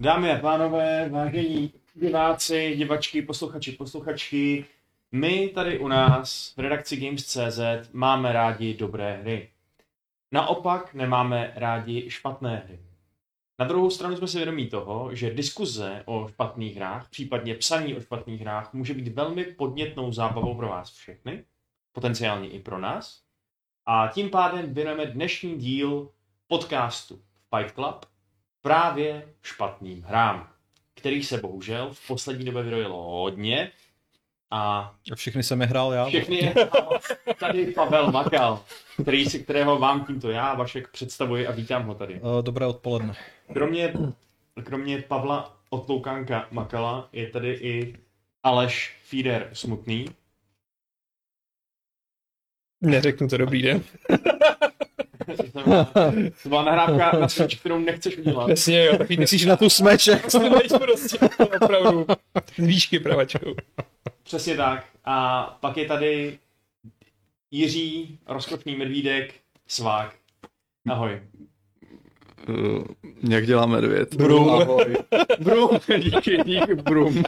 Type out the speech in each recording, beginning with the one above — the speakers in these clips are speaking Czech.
Dámy a pánové, vážení diváci, divačky, posluchači, posluchačky, my tady u nás v redakci Games.cz máme rádi dobré hry. Naopak nemáme rádi špatné hry. Na druhou stranu jsme si vědomí toho, že diskuze o špatných hrách, případně psaní o špatných hrách, může být velmi podnětnou zábavou pro vás všechny, potenciálně i pro nás. A tím pádem věnujeme dnešní díl podcastu Fight Club právě špatným hrám, kterých se bohužel v poslední době vyrojilo hodně. A A všechny jsem je hrál já. všechny je hrál tady Pavel Makal, který si, kterého vám tímto já, Vašek, představuji a vítám ho tady. Eh, Dobré odpoledne. Kromě, kromě Pavla Otloukánka Makala je tady i Aleš Fíder Smutný. Neřeknu to dobrý den. To byla- nahrávka na svič, kterou nechceš udělat. Přesně, jo, takový Myslíš na tu? Slyšíš prostě opravdu z výšky pravačkou. Přesně tak. A pak je tady Jiří, rozkošný medvídek, svák. Ahoj. Uh, jak dělá medvěd? Brum. Ahoj. Brum, díky, díky, brum.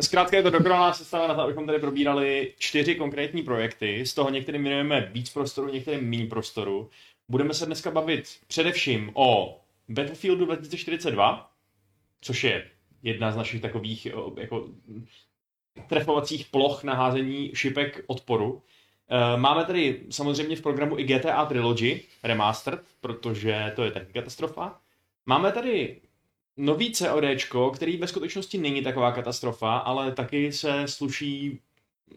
Zkrátka je to dokonalá sestava na to, abychom tady probírali čtyři konkrétní projekty, z toho některým věnujeme víc prostoru, některým méně prostoru. Budeme se dneska bavit především o Battlefieldu 2042, což je jedna z našich takových o, jako trefovacích ploch na házení šipek odporu. Eh, Máme tady samozřejmě v programu i GTA Trilogy Remastered, protože to je taky katastrofa. Máme tady nový CODčko, který ve skutečnosti není taková katastrofa, ale taky se sluší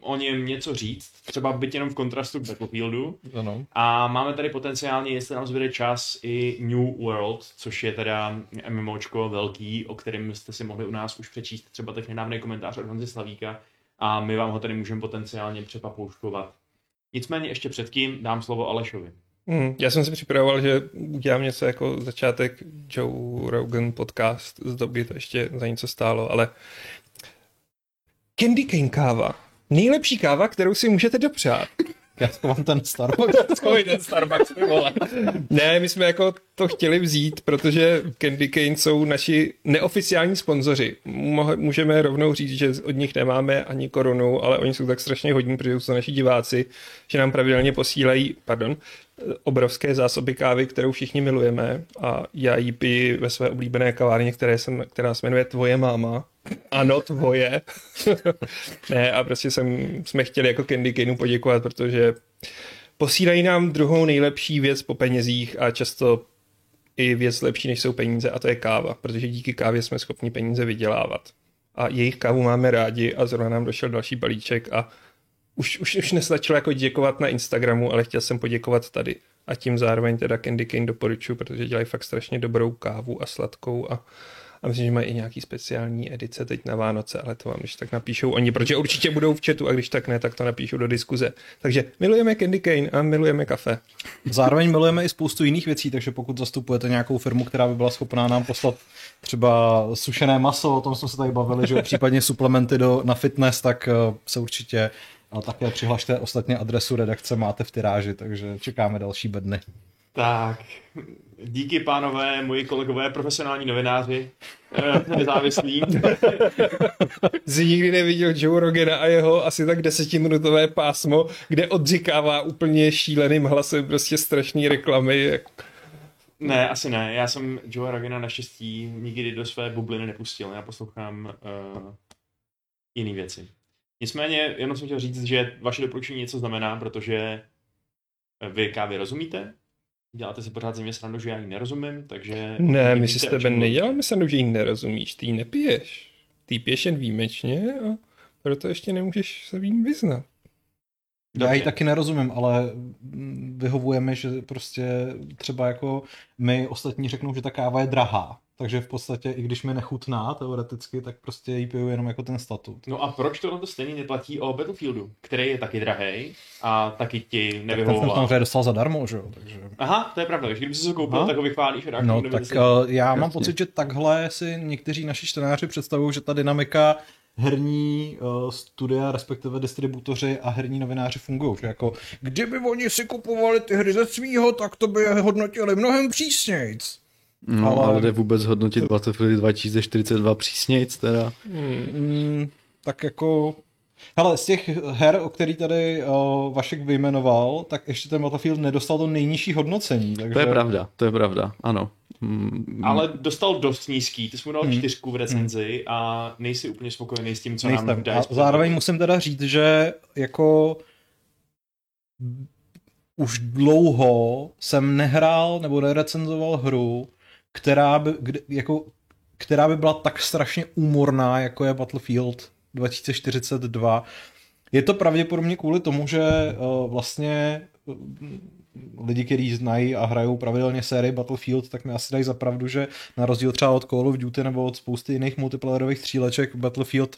o něm něco říct, třeba byť jenom v kontrastu k Battlefieldu. Ano. A máme tady potenciálně, jestli nám zbyde čas, i New World, což je teda MMOčko velký, o kterém jste si mohli u nás už přečíst třeba teď nedávný komentář od Honzy Slavíka a my vám ho tady můžeme potenciálně přepapouškovat. Nicméně ještě předtím dám slovo Alešovi. Hmm, já jsem si připravoval, že udělám něco jako začátek Joe Rogan podcast, z doby to ještě za něco stálo, ale Candy Cane káva. Nejlepší káva, kterou si můžete dopřát. Já mám ten Starbucks. Skoj ten Starbucks, ty vole. Ne, my jsme jako to chtěli vzít, protože Candy Cane jsou naši neoficiální sponzoři. Můžeme rovnou říct, že od nich nemáme ani korunu, ale oni jsou tak strašně hodní, protože jsou naši diváci, že nám pravidelně posílají, pardon, obrovské zásoby kávy, kterou všichni milujeme a já ji piju ve své oblíbené kavárně, které jsem, která se jmenuje Tvoje máma. Ano, tvoje. ne, a prostě jsem, jsme chtěli jako Candy Caneu poděkovat, protože posílají nám druhou nejlepší věc po penězích a často i věc lepší, než jsou peníze, a to je káva, protože díky kávě jsme schopni peníze vydělávat. A jejich kávu máme rádi a zrovna nám došel další balíček a už, už, už nestačilo jako děkovat na Instagramu, ale chtěl jsem poděkovat tady. A tím zároveň teda Candy Cane doporučuji, protože dělají fakt strašně dobrou kávu a sladkou a, a myslím, že mají i nějaký speciální edice teď na Vánoce, ale to vám když tak napíšou oni, protože určitě budou v chatu a když tak ne, tak to napíšou do diskuze. Takže milujeme Candy Cane a milujeme kafe. Zároveň milujeme i spoustu jiných věcí, takže pokud zastupujete nějakou firmu, která by byla schopná nám poslat třeba sušené maso, o tom jsme se tady bavili, že případně suplementy do, na fitness, tak eh, se určitě eh, také přihlašte. Ostatně adresu redakce máte v tyráži, takže čekáme další bedny. Tak, díky pánové, moji kolegové, profesionální novináři, eh, nezávislí. Jsi nikdy neviděl Joe Rogana a jeho asi tak desetiminutové pásmo, kde odříkává úplně šíleným hlasem prostě strašný reklamy. Ne, asi ne. Já jsem Joe Rogana naštěstí nikdy do své bubliny nepustil. Já poslouchám uh, jiné věci. Nicméně, jenom jsem chtěl říct, že vaše doporučení něco znamená, protože vy kávě rozumíte, děláte si pořád ze mě srandu, že já ji nerozumím, takže... Ne, my si s tebe neděláme srandu, že ji nerozumíš, ty ji nepiješ. Ty ji piješ jen výjimečně a proto ještě nemůžeš se v ní vyznat. Já ji Dobře. taky nerozumím, ale vyhovujeme, že prostě třeba jako my ostatní řeknou, že ta káva je drahá. Takže v podstatě, i když mi nechutná teoreticky, tak prostě ji piju jenom jako ten statut. No a proč tohle stejně neplatí o Battlefieldu, který je taky drahý a taky ti Tak ten jsem nevyhovoval? samozřejmě dostal zadarmo, že jo, takže... Aha, to je pravda, že kdyby jsi ho koupil, Aha. tak ho vychválíš No, tak 90. uh, já mám Jasně. pocit, že takhle si někteří naši čtenáři představují, že ta dynamika herní uh, studia, respektive distributoři a herní novináři fungují. Že jako, kdyby oni si kupovali ty hry ze svýho, tak to by je hodnotili mnohem přísnějc. No, Ale- ale... jde vůbec hodnotit Battlefield 2042 přísnějc teda. Mm, tak jako... Hele, z těch her, o který tady uh, Vašek vyjmenoval, tak ještě ten Battlefield nedostal to nejnižší hodnocení. Takže... To je pravda, to je pravda, ano. Mm, Ale dostal dost nízký, ty jsi mu dal Hmm. čtyřku v recenzi a nejsi úplně spokojený s tím, co nám Nejsem. dá. A zároveň musím teda říct, že jako už dlouho jsem nehrál nebo nerecenzoval hru, která by, kde, jako, která by byla tak strašně úmorná, jako je Battlefield 2042. Je to pravděpodobně kvůli tomu, že uh, vlastně uh, lidi, kteří znají a hrajou pravidelně sérii Battlefield, tak mi asi dají za pravdu, že na rozdíl třeba od Call of Duty nebo od spousty jiných multiplayerových stříleček Battlefield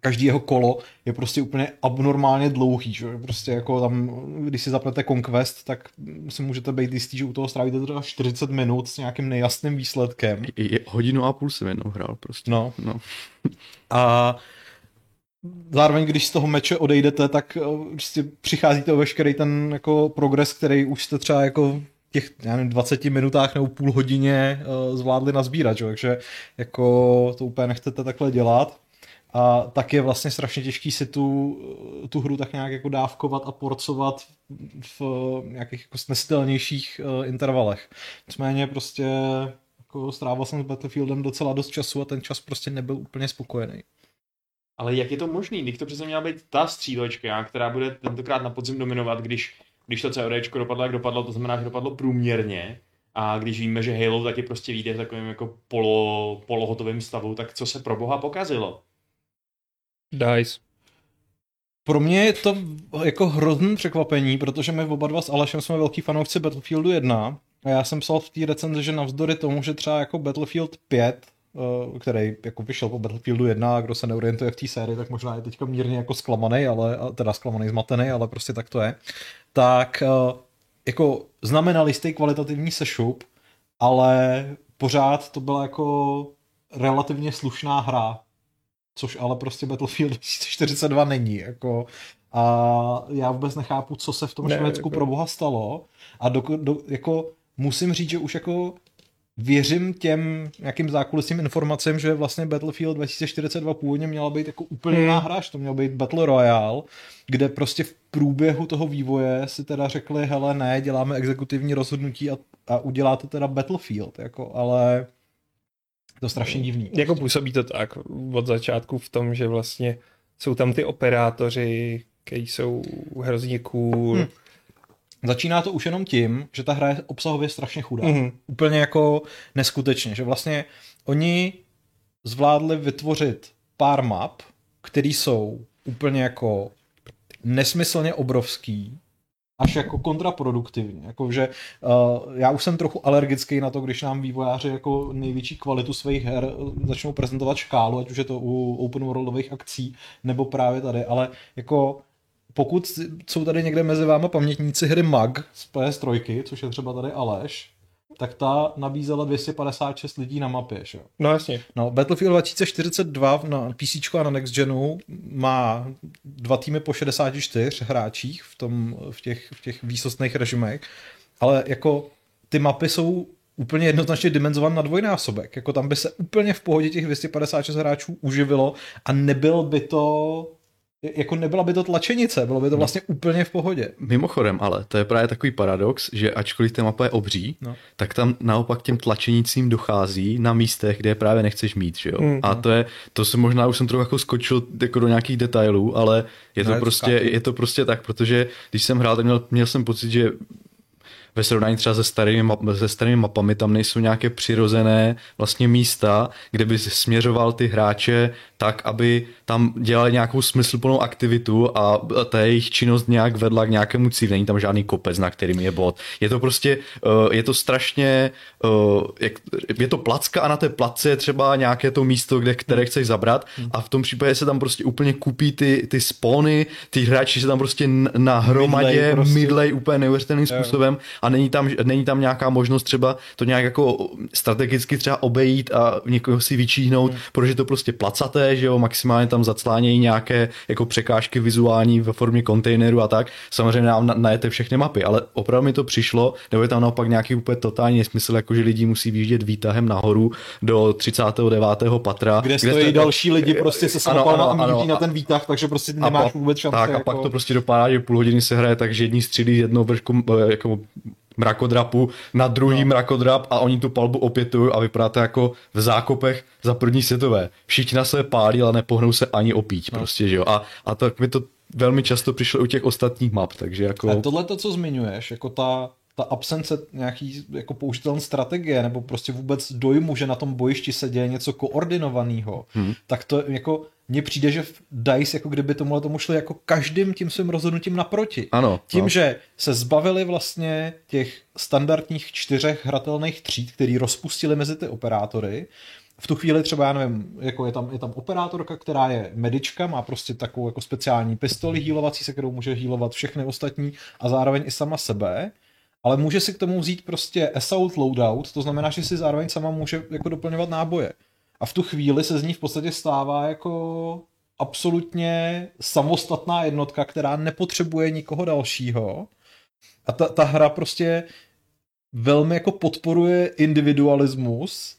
každý jeho kolo je prostě úplně abnormálně dlouhý, že? prostě jako tam, když si zapnete Conquest, tak si můžete být jistý, že u toho strávíte třeba 40 minut s nějakým nejasným výsledkem. je, hodinu a půl jsem jednou hrál prostě. No. no. A zároveň, když z toho meče odejdete, tak eh, prostě přicházíte o veškerý ten jako progres, který už jste třeba jako v těch já nevím, 20 minutách nebo půl hodině uh, zvládli nazbírat, že? takže jako to úplně nechcete takhle dělat. A tak je vlastně strašně těžký si tu, tu hru tak nějak jako dávkovat a porcovat v nějakých jako snesitelnějších uh, intervalech. Nicméně prostě jako strávil jsem s Battlefieldem docela dost času a ten čas prostě nebyl úplně spokojený. Ale jak je to možný? Když to přece měla být ta střílečka, která bude tentokrát na podzim dominovat, když, když to CODčko dopadlo, jak dopadlo, to znamená, že dopadlo průměrně. A když víme, že Halo taky prostě vyjde v takovém jako polo, polohotovém stavu, tak co se pro boha pokazilo? DICE. Pro mě je to jako hrozný překvapení, protože my oba dva s Alešem jsme velký fanoušci Battlefieldu 1 a já jsem psal v té recenzi, že navzdory tomu, že třeba jako Battlefield 5 eh, který jako vyšel po Battlefieldu 1 a kdo se neorientuje v té sérii, tak možná je teďka mírně jako zklamaný, ale, teda zklamaný, zmatený, ale prostě tak to je. Tak eh, jako znamenal jistý kvalitativní sešup, ale pořád to byla jako relativně slušná hra, což ale prostě Battlefield 2042 není. Jako, a já vůbec nechápu, co se v tom Ne, Švédsku jako- pro boha stalo. A do, do, jako, musím říct, že už jako věřím těm nějakým zákulisním informacím, že vlastně Battlefield 2042 původně měla být jako úplně Hmm. jiná hra, že to měl být Battle Royale, kde prostě v průběhu toho vývoje si teda řekli, hele ne, děláme exekutivní rozhodnutí a, a uděláte teda Battlefield, jako, ale to strašně divný. Jako působí to tak od začátku v tom, že vlastně jsou tam ty operátoři, kteří jsou hrozně cool. Hmm. Začíná to už jenom tím, že ta hra je obsahově strašně chudá. Mhm. Úplně jako neskutečně, že vlastně oni zvládli vytvořit pár map, které jsou úplně jako nesmyslně obrovský, až jako kontraproduktivní. Jako, že uh, já už jsem trochu alergický na to, když nám vývojáři jako největší kvalitu svých her eh, začnou prezentovat škálu, ať už je to u open worldových akcí, nebo právě tady, ale jako pokud jsou tady někde mezi váma pamětníci hry MAG z PS3, což je třeba tady Aleš, tak ta nabízela 256 lidí na mapě, že? jo. No jasně. No, Battlefield 2042 na PC a na Next Genu má dva týmy po 64 hráčích v, tom, v, těch, v těch výsostných režimech, ale jako ty mapy jsou úplně jednoznačně dimenzované na dvojnásobek. Jako tam by se úplně v pohodě těch 256 hráčů uživilo a nebyl by to jako nebyla by to tlačenice, bylo by to vlastně úplně v pohodě. Mimochodem, ale to je právě takový paradox, že ačkoliv ta mapa je obří, No. tak tam naopak těm tlačenicím dochází na místech, kde je právě nechceš mít, že jo. Mm. A to je, to se možná už jsem trochu jako skočil jako do nějakých detailů, ale je to, Ne, to prostě, je to prostě tak, protože když jsem hrál, tak měl, měl jsem pocit, že ve srovnání třeba se starými, map, se starými mapami tam nejsou nějaké přirozené vlastně místa, kde by směřoval ty hráče tak, aby tam dělali nějakou smysluplnou aktivitu a ta jejich činnost nějak vedla k nějakému cíli. Není tam žádný kopec, na kterým je bod. Je to prostě, uh, je to strašně, jak, je to placka a na té placce je třeba nějaké to místo, kde, které chceš zabrat a v tom případě se tam prostě úplně kupí ty, ty spony, ty hráči se tam prostě na hromadě Mydlej prostě. úplně neuvěřitelným způsobem a není tam, není tam nějaká možnost třeba to nějak jako strategicky třeba obejít a někoho si vyčíhnout, Hmm. protože to prostě placaté, malé, že jo, maximálně tam zaclánějí nějaké jako překážky vizuální ve formě kontejneru a tak. Samozřejmě nám na- najete všechny mapy, ale opravdu mi to přišlo, nebo je tam naopak nějaký úplně totální nesmysl, jako že lidi musí výjíždět výtahem nahoru do 39. patra. Kde stojí jste- další lidi prostě se samopalma a míří ano. na ten výtah, takže prostě nemáš pak- vůbec šanci. Tak a jako... pak to prostě dopadá, že půl hodiny se hraje tak, že jedni střílí jednou vršku eh, jako mrakodrapu na druhý no. mrakodrap a oni tu palbu opětují a vypadá to jako v zákopech za první světové. Všichni na sebe pálí, ale nepohnou se ani opíť no. prostě, že jo. A, a tak mi to velmi často přišlo u těch ostatních map, takže jako... A tohle to, co zmiňuješ, jako ta, ta absence nějaký jako použitelné strategie, nebo prostě vůbec dojmu, že na tom bojišti se děje něco koordinovaného, hmm. tak to jako mně přijde, že v DICE jako kdyby tomuhle tomu šli jako každým tím svým rozhodnutím naproti. Ano, Tím, no. že se zbavili vlastně těch standardních čtyřech hratelných tříd, který rozpustili mezi ty operátory, v tu chvíli třeba, já nevím, jako je tam, je tam operátorka, která je medička, má prostě takovou jako speciální pistoli hýlovací, se kterou může hýlovat všechny ostatní a zároveň i sama sebe, ale může si k tomu vzít prostě assault loadout, to znamená, že si zároveň sama může jako doplňovat náboje. A v tu chvíli se z ní v podstatě stává jako absolutně samostatná jednotka, která nepotřebuje nikoho dalšího. A ta, ta hra prostě velmi jako podporuje individualismus,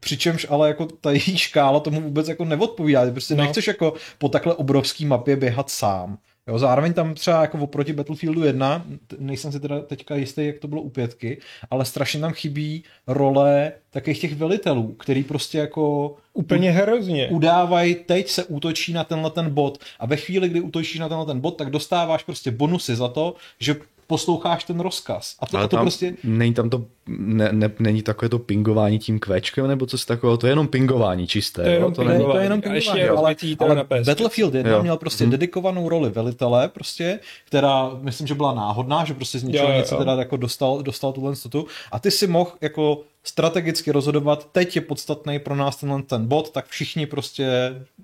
přičemž ale jako ta její škála tomu vůbec jako neodpovídá. Prostě no. No. nechceš jako po takhle obrovský mapě běhat sám. Jo, zároveň tam třeba jako oproti Battlefieldu 1, t- nejsem si teda teďka jistý, jak to bylo u pětky, ale strašně tam chybí role takových těch velitelů, který prostě jako Úplně hrozně. udávají, teď se útočí na tenhle ten bod a ve chvíli, kdy útočíš na tenhle ten bod, tak dostáváš prostě bonusy za to, že posloucháš ten rozkaz. A to, a Ale to tam prostě... není tam to, ne, ne, není takové to pingování tím kvéčkem, nebo co z takového, to je jenom pingování čisté. To je jo? jenom to To pingování. to je jenom A ještě pingování, je ale, ale na. Battlefield 1 Jo. měl prostě Mhm. dedikovanou roli velitele, prostě, která myslím, že byla náhodná, že prostě z ničeho Jo, jo, něco jo. teda jako dostal, dostal tuhle tu a ty si mohl jako strategicky rozhodovat, teď je podstatný pro nás tenhle ten bod, tak všichni prostě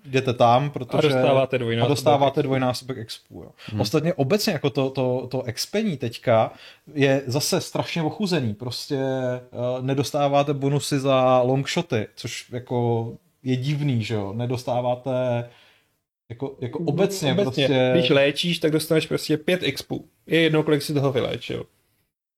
jděte tam, protože... dostáváte a dvojnásobek dostáváte expu. dvojnásobek expu. Jo. Hmm. Ostatně obecně jako to, to, to expení teďka je zase strašně ochuzený. Prostě uh, nedostáváte bonusy za longshoty, což jako je divný, že jo. Nedostáváte jako, jako obecně, obecně prostě... Když léčíš, tak dostaneš prostě 5 expů. Je jedno, kolik si toho vyléčil.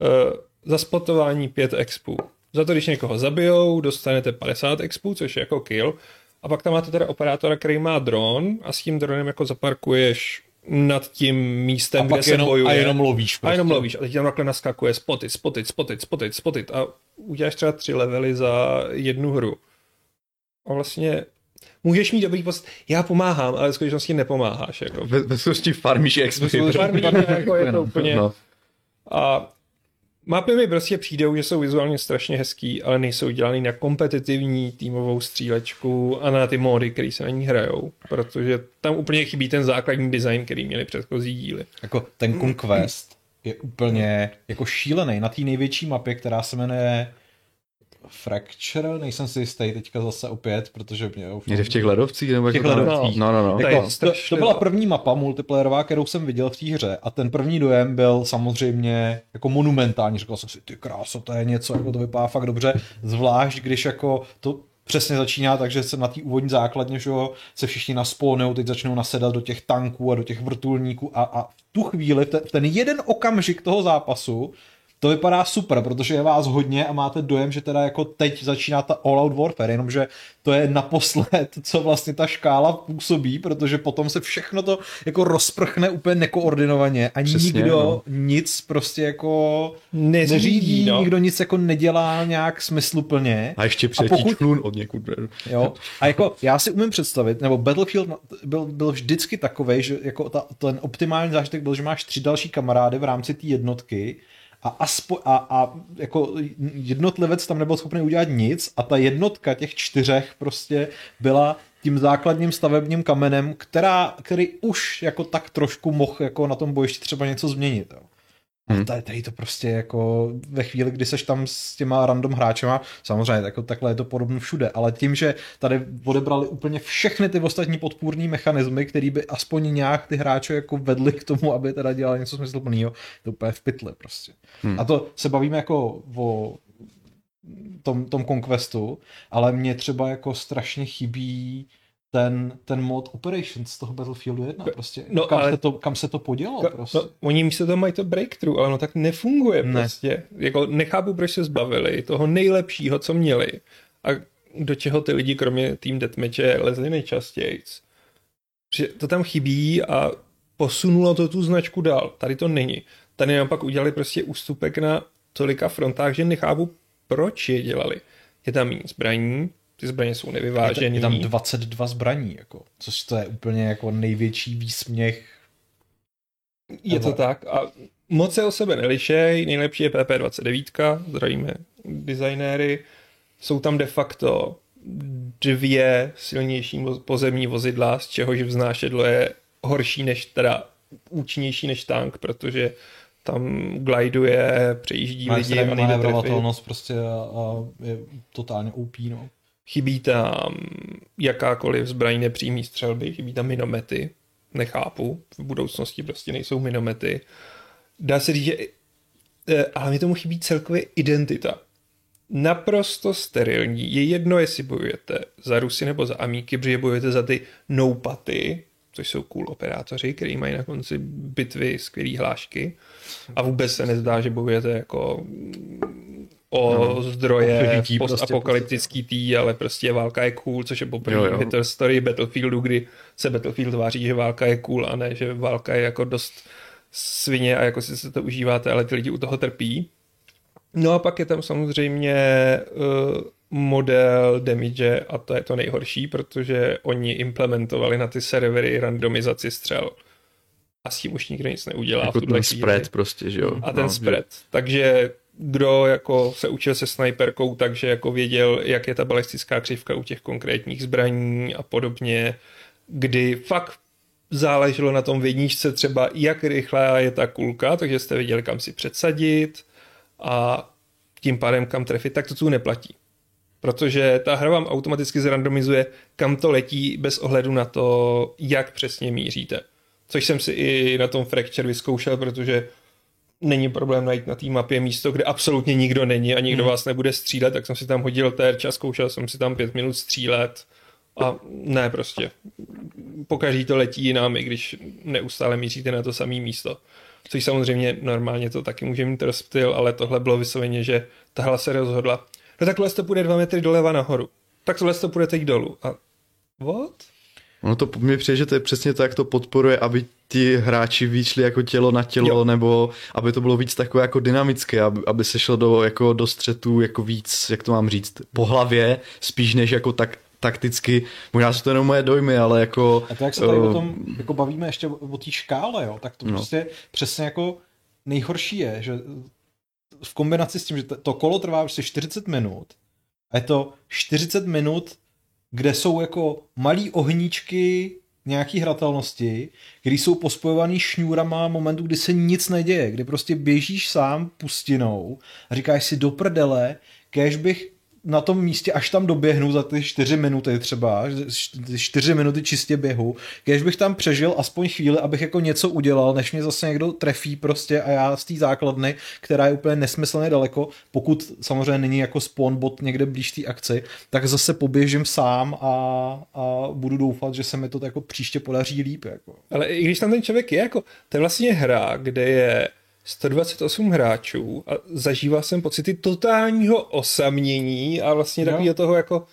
Uh, za spotování 5 expů. Za to, když někoho zabijou, dostanete 50 expů, což je jako kill. A pak tam máte teda operátora, který má dron a s tím dronem jako zaparkuješ nad tím místem, a kde se jenom, bojuje. a jenom lovíš. Prostě. A jenom lovíš. A teď tam takhle naskakuje spotit, spotit, spotit, spotit, spotit. A uděláš třeba tři levely za jednu hru. A vlastně můžeš mít dobrý post. Já pomáhám, ale v skutečnosti nepomáháš. Jako. Ve, ve skutečnosti farmíš expy. Farmíš, jako je to úplně... No. A mapy mi prostě přijdou, že jsou vizuálně strašně hezký, ale nejsou dělaný na kompetitivní týmovou střílečku a na ty módy, které se na ní hrajou, protože tam úplně chybí ten základní design, který měli předchozí díly. Jako ten Conquest je úplně jako šílený na té největší mapě, která se jmenuje Fracture, nejsem si jistý teďka zase opět, protože mě už... Někde v těch ledovcích? Nebo V těch jako ledovcích. No, no, no. To je Jako, to, to byla první mapa multiplayerová, kterou jsem viděl v té hře a ten první dojem byl samozřejmě jako monumentální. Říkal jsem si, ty kráso, to je něco, jako to vypadá fakt dobře, zvlášť když jako to přesně začíná, takže se na té úvodní základně, že jo, se všichni naspónujou, teď začnou nasedat do těch tanků a do těch vrtulníků a, a v tu chvíli, v ten jeden okamžik toho zápasu, to vypadá super, protože je vás hodně a máte dojem, že teda jako teď začíná ta all-out warfare, jenomže to je naposled, co vlastně ta škála působí, protože potom se všechno to jako rozprchne úplně nekoordinovaně a Přesně, nikdo no. nic prostě jako Neřídí, neřídí, no. nikdo nic jako nedělá nějak smysluplně. A ještě A přiletí pokud- člun od někud. Jo. A jako já si umím představit, nebo Battlefield byl, byl vždycky takový, že jako ta, ten optimální zážitek byl, že máš tři další kamarády v rámci té jednotky a, aspo, a, a jako jednotlivec tam nebyl schopný udělat nic a ta jednotka těch čtyřech prostě byla tím základním stavebním kamenem, která, který už jako tak trošku mohl jako na tom bojišti třeba něco změnit. Jo. A Hmm. tady, tady to prostě jako ve chvíli, kdy seš tam s těma random hráčema, samozřejmě jako takhle je to podobno všude, ale tím, že tady odebrali úplně všechny ty ostatní podpůrní mechanismy, které by aspoň nějak ty hráče jako vedli k tomu, aby teda dělali něco smysluplného, to úplně v pytle prostě. Hmm. A to se bavíme jako o tom, tom Conquestu, ale mě třeba jako strašně chybí ten, ten mod Operations z toho Battlefieldu 1 prostě. No, kam, ale- se to, kam se to podělo Ka- prostě. No, oni místo toho mají to breakthrough, ale no tak nefunguje Ne. prostě. Jako nechápu, proč se zbavili toho nejlepšího, co měli. A do čeho ty lidi, kromě tým Deathmatche, lezli nejčastěji. Že to tam chybí a posunulo to tu značku dál. Tady to není. Tady nám pak udělali prostě ústupek na tolika frontách, že nechápu, proč je dělali. Je tam méně zbraní, ty zbraně jsou je, nevyvážené. je tam 22 zbraní, jako, což to je úplně jako největší výsměch. Je to tak a moc se o sebe nelišej, nejlepší je PP29, zdravíme designéry, jsou tam de facto dvě silnější pozemní vozidla, z čehož vznášedlo je horší než, teda účinnější než tank, protože tam gliduje, přejíždí Má lidi a nejde manévrovatelnost prostě a, a je totálně OP, no. Chybí tam jakákoliv zbraň nepřímý střelby, chybí tam minomety, nechápu, v budoucnosti prostě nejsou minomety. Dá se říct, že eh, ale mi tomu chybí celkově identita. Naprosto sterilní. Je jedno, jestli bojujete za Rusy nebo za Amíky, protože bojujete za ty noupaty, což jsou cool operátoři, kteří mají na konci bitvy skvělé hlášky. A vůbec se nezdá, že bojujete jako o no, zdroje prostě postapokalyptický tý, ale prostě válka je cool, což je poprvé v historii Battlefieldu, kdy se Battlefield tváří, že válka je cool a ne, že válka je jako dost svině a jako si se to užíváte, ale ty lidi u toho trpí. No a pak je tam samozřejmě uh, model damage a to je to nejhorší, protože oni implementovali na ty servery randomizaci střel. A s tím už nikdo nic neudělá Jako ten chvíli. spread prostě, že jo. A ten No, spread. Takže kdo jako se učil se snajperkou, takže jako věděl, jak je ta balistická křivka u těch konkrétních zbraní a podobně, kdy fakt záleželo na tom v jedničce třeba, jak rychlá je ta kulka, takže jste věděli, kam si předsadit a tím pádem kam trefit, tak to tu neplatí. Protože ta hra vám automaticky zrandomizuje, kam to letí bez ohledu na to, jak přesně míříte. Což jsem si i na tom Fracture vyzkoušel, protože není problém najít na té mapě místo, kde absolutně nikdo není a nikdo hmm. vás nebude střílet, tak jsem si tam hodil terč a zkoušel jsem si tam pět minut střílet a ne prostě. Pokaždý to letí jinam, i když neustále míříte na to samé místo. Což samozřejmě normálně to taky může mít rozptyl, ale tohle bylo vysloveně, že tahle se rozhodla. No takhle to půjde dva metry doleva nahoru. Tak tohle to půjde teď dolů. A what? Ono to mi přijde, že to je přesně tak, to podporuje, aby ti hráči víc šli jako tělo na tělo, Jo. nebo aby to bylo víc takové jako dynamické, aby, aby se šlo do, jako do střetu jako víc, jak to mám říct, po hlavě, spíš než jako tak takticky, možná jsou to jenom moje dojmy, ale jako... A to, jak se tady eh, o tom jako bavíme ještě o, té škále, jo, tak to No. prostě přesně jako nejhorší je, že v kombinaci s tím, že to- to kolo trvá prostě 40 minut a je to 40 minut, kde jsou jako malý ohníčky nějaký hratelnosti, které jsou pospojovaný šňůrama momentu, kdy se nic neděje, kdy prostě běžíš sám pustinou a říkáš si do prdele, kéž bych na tom místě, až tam doběhnu za ty čtyři minuty třeba, ty čtyři minuty čistě běhu, když bych tam přežil aspoň chvíli, abych jako něco udělal, než mě zase někdo trefí prostě a já z té základny, která je úplně nesmyslně daleko, pokud samozřejmě není jako spawn bot někde blíž té akci, tak zase poběžím sám a, a budu doufat, že se mi to jako příště podaří líp. Jako. Ale i když tam ten člověk je, jako, to je vlastně hra, kde je 128 hráčů a zažíval jsem pocity totálního osamění a vlastně Jo. takového toho jako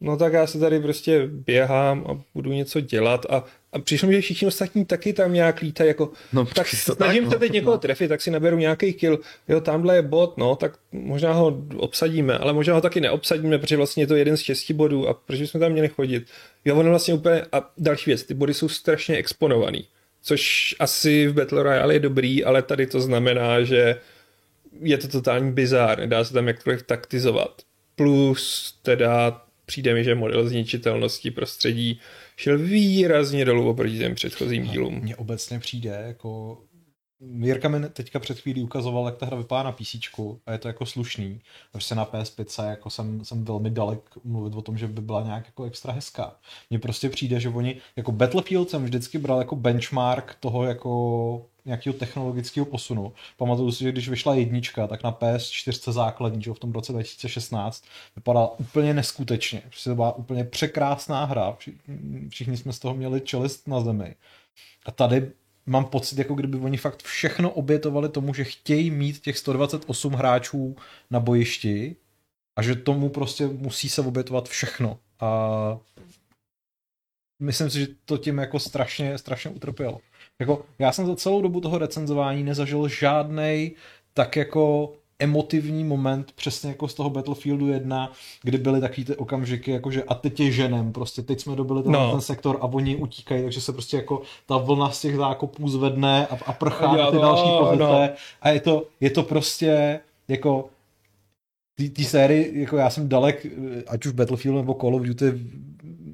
no tak já se tady prostě běhám a budu něco dělat a, a přišlo mi, že všichni ostatní taky tam nějak lítají jako No, tak snažím tak, se no. teď někoho trefit, tak si naberu nějaký kill, jo tamhle je bot, no tak možná ho obsadíme, ale možná ho taky neobsadíme, protože vlastně je to jeden z šesti bodů a proč jsme tam měli chodit. Jo, ono vlastně úplně, a další věc, ty body jsou strašně exponovaný, což asi v Battle Royale je dobrý, ale tady to znamená, že je to totální bizár, nedá se tam jakkoliv taktizovat. Plus teda přijde mi, že model zničitelnosti prostředí šel výrazně dolů oproti těm předchozím dílům. Mně obecně přijde jako Jirka mi teďka před chvílí ukazoval, jak ta hra vypadá na PC a je to jako slušný. Takže se na PS5 jako jsem, jsem velmi dalek mluvit o tom, že by byla nějak jako extra hezká. Mně prostě přijde, že oni, jako Battlefield jsem vždycky bral jako benchmark toho jako nějakého technologického posunu. Pamatuju si, že když vyšla jednička, tak na PS4 základní, že v tom roce 2016, vypadala úplně neskutečně. Prostě to byla úplně překrásná hra. Všichni jsme z toho měli čelist na zemi. A tady mám pocit, jako kdyby oni fakt všechno obětovali tomu, že chtějí mít těch 128 hráčů na bojišti a že tomu prostě musí se obětovat všechno. A myslím si, že to tím jako strašně, strašně utrpělo. Jako, já jsem za celou dobu toho recenzování nezažil žádnej tak jako emotivní moment, přesně jako z toho Battlefieldu 1, kdy byly takový ty okamžiky, jakože a teď je ženem, prostě teď jsme dobili ten, no. ten sektor a oni utíkají, takže se prostě jako ta vlna z těch zákopů zvedne a, a prchá na ty další pozice no. a je to, je to prostě jako té sérii, jako já jsem dalek, ať už Battlefield nebo Call of Duty,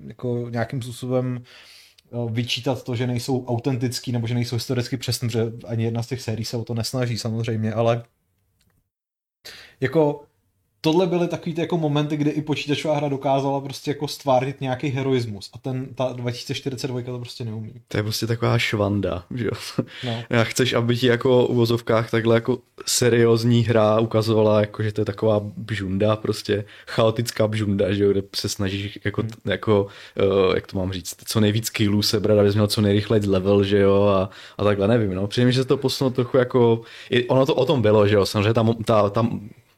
jako nějakým způsobem eh, vyčítat to, že nejsou autentický nebo že nejsou historicky přesný, protože ani jedna z těch sérií se o to nesnaží samozřejmě, ale jako tohle byly takový ty jako momenty, kdy i počítačová hra dokázala prostě jako stvárnit nějaký heroismus a ten, ta 2042 to prostě neumí. To je prostě taková švanda, že jo. No. Já chceš, aby ti jako u vozovkách takhle jako seriózní hra ukazovala, jako že to je taková bžunda, prostě chaotická bžunda, že jo, kde se snažíš jako, hmm. jako uh, jak to mám říct, co nejvíc killů sebrat, abys měl co nejrychleji level, že jo, a, a takhle nevím, no. Přijde mi, že se to posunulo trochu jako, ono to o tom bylo, že jo, samozřejmě ta, ta, ta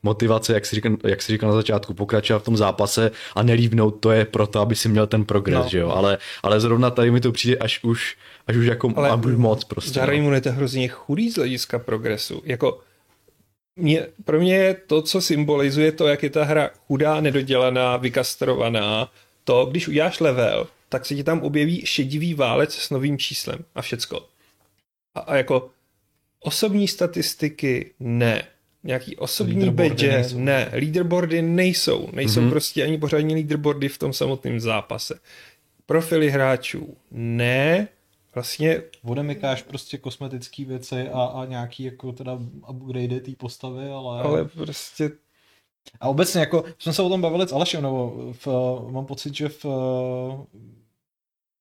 motivace, jak si, říkal, jak si říkal na začátku, pokračovat v tom zápase a nelívnout, to je proto, aby si měl ten progres, no. že jo, ale, ale zrovna tady mi to přijde až už, až už jako ale už moc prostě. Zároveň no. mu je to hrozně chudý z hlediska progresu, jako mě, pro mě je to, co symbolizuje to, jak je ta hra chudá, nedodělaná, vykastrovaná, to, když uděláš level, tak se ti tam objeví šedivý válec s novým číslem a všecko. A, a jako osobní statistiky ne nějaký osobní badge, ne, leaderboardy nejsou, nejsou mm-hmm. prostě ani pořádní leaderboardy v tom samotném zápase. Profily hráčů, ne, vlastně... Odemykáš prostě kosmetické věci a, a nějaký jako teda upgrade té postavy, ale... Ale prostě a obecně, jako jsme se o tom bavili s Alešem, nebo v, mám pocit, že v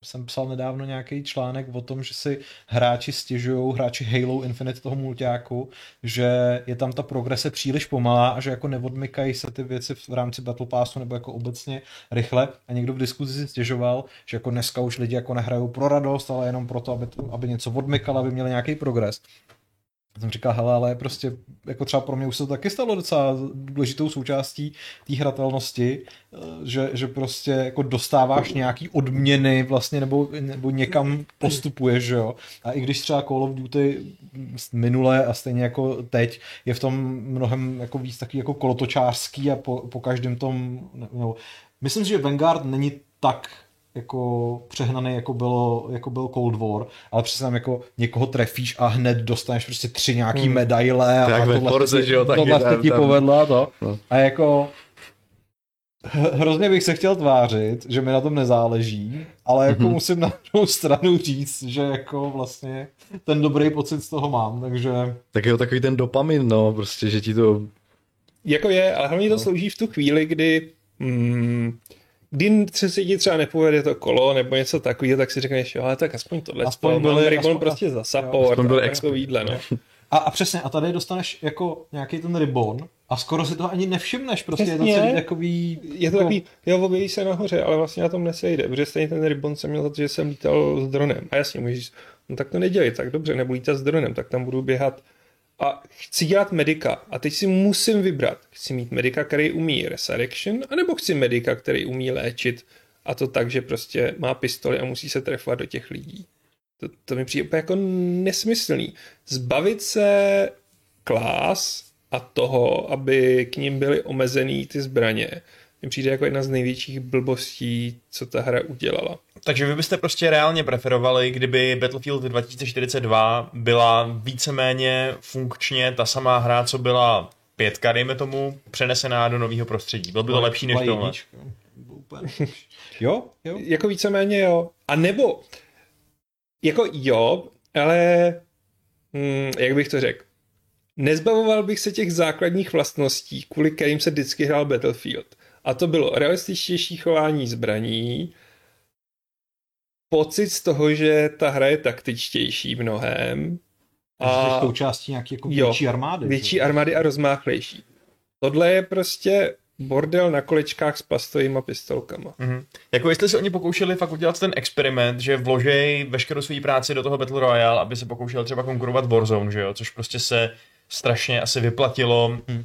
jsem psal nedávno nějaký článek o tom, že si hráči stěžují, hráči Halo Infinite toho multiáku, že je tam ta progrese příliš pomalá a že jako neodmykají se ty věci v rámci Battle Passu nebo jako obecně rychle. A někdo v diskuzi si stěžoval, že jako dneska už lidi jako nehrajou pro radost, ale jenom proto, aby, aby něco odmykal, aby měli nějaký progres jsem říkal, hele, ale prostě jako třeba pro mě už se to taky stalo docela důležitou součástí té hratelnosti, eh, že, že prostě jako dostáváš nějaký odměny vlastně nebo, nebo někam postupuješ, že jo. A i když třeba Call of Duty minule a stejně jako teď je v tom mnohem jako víc takový jako kolotočářský a po, po každém tom, no, myslím že Vanguard není tak jako přehnaný, jako, bylo, jako byl Cold War, ale přesně tam jako někoho trefíš a hned dostaneš prostě tři nějaký hmm. medaile a, tak a tohle, Forze, ti, že jo, tohle tam, ti povedlo a to. No. A jako hrozně bych se chtěl tvářit, že mi na tom nezáleží, ale jako mm-hmm. musím na druhou stranu říct, že jako vlastně ten dobrý pocit z toho mám, takže... Tak je to takový ten dopamin, no, prostě, že ti to... Jako je, ale hlavně to no. slouží v tu chvíli, kdy mm, kdy se ti třeba nepovede to kolo nebo něco takového, tak si řekneš, jo, ale tak aspoň tohle, aspoň byl aspoň, prostě za support, aspoň byl takovýhle, no. A, a přesně, a tady dostaneš jako nějaký ten ribon a skoro si to ani nevšimneš, prostě přesně, je to celý takový... Je to jako... takový, jo, objeví se nahoře, ale vlastně na tom nesejde, protože stejně ten ribon jsem měl za to, že jsem lítal s dronem. A jasně, můžeš, no tak to nedělej, tak dobře, nebudu lítat s dronem, tak tam budu běhat a chci dělat medika a teď si musím vybrat. Chci mít medika, který umí resurrection, anebo chci medika, který umí léčit a to tak, že prostě má pistoli a musí se trefovat do těch lidí. To, to mi přijde jako nesmyslný. Zbavit se klás a toho, aby k ním byly omezený ty zbraně, mi přijde jako jedna z největších blbostí, co ta hra udělala. Takže vy byste prostě reálně preferovali, kdyby Battlefield 2042 byla víceméně funkčně ta samá hra, co byla pětka, dejme tomu, přenesená do nového prostředí. Bylo by to lepší než tohle. jo, jo. Jako víceméně jo. A nebo, jako jo, ale hm, jak bych to řekl, nezbavoval bych se těch základních vlastností, kvůli kterým se vždycky hrál Battlefield. A to bylo realističtější chování zbraní, pocit z toho, že ta hra je taktičtější mnohem A součástí nějaký jako Jo, větší armády. větší že? armády a rozmáchlejší. Tohle je prostě bordel na kolečkách s plastovými pistolkama. Mhm. Jako jestli se oni pokoušeli fakt udělat ten experiment, že vložej veškerou svou práci do toho Battle Royale, aby se pokoušel třeba konkurovat Warzone, že jo, což prostě se strašně asi vyplatilo Hmm.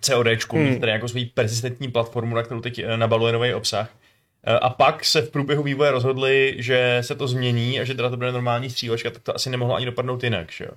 CODčku, Hmm. tedy jako svoji persistentní platformu, na kterou teď eh, nabaluje nový obsah. Eh, A pak se v průběhu vývoje rozhodli, že se to změní a že teda to bude normální střílečka, tak to asi nemohlo ani dopadnout jinak, že jo.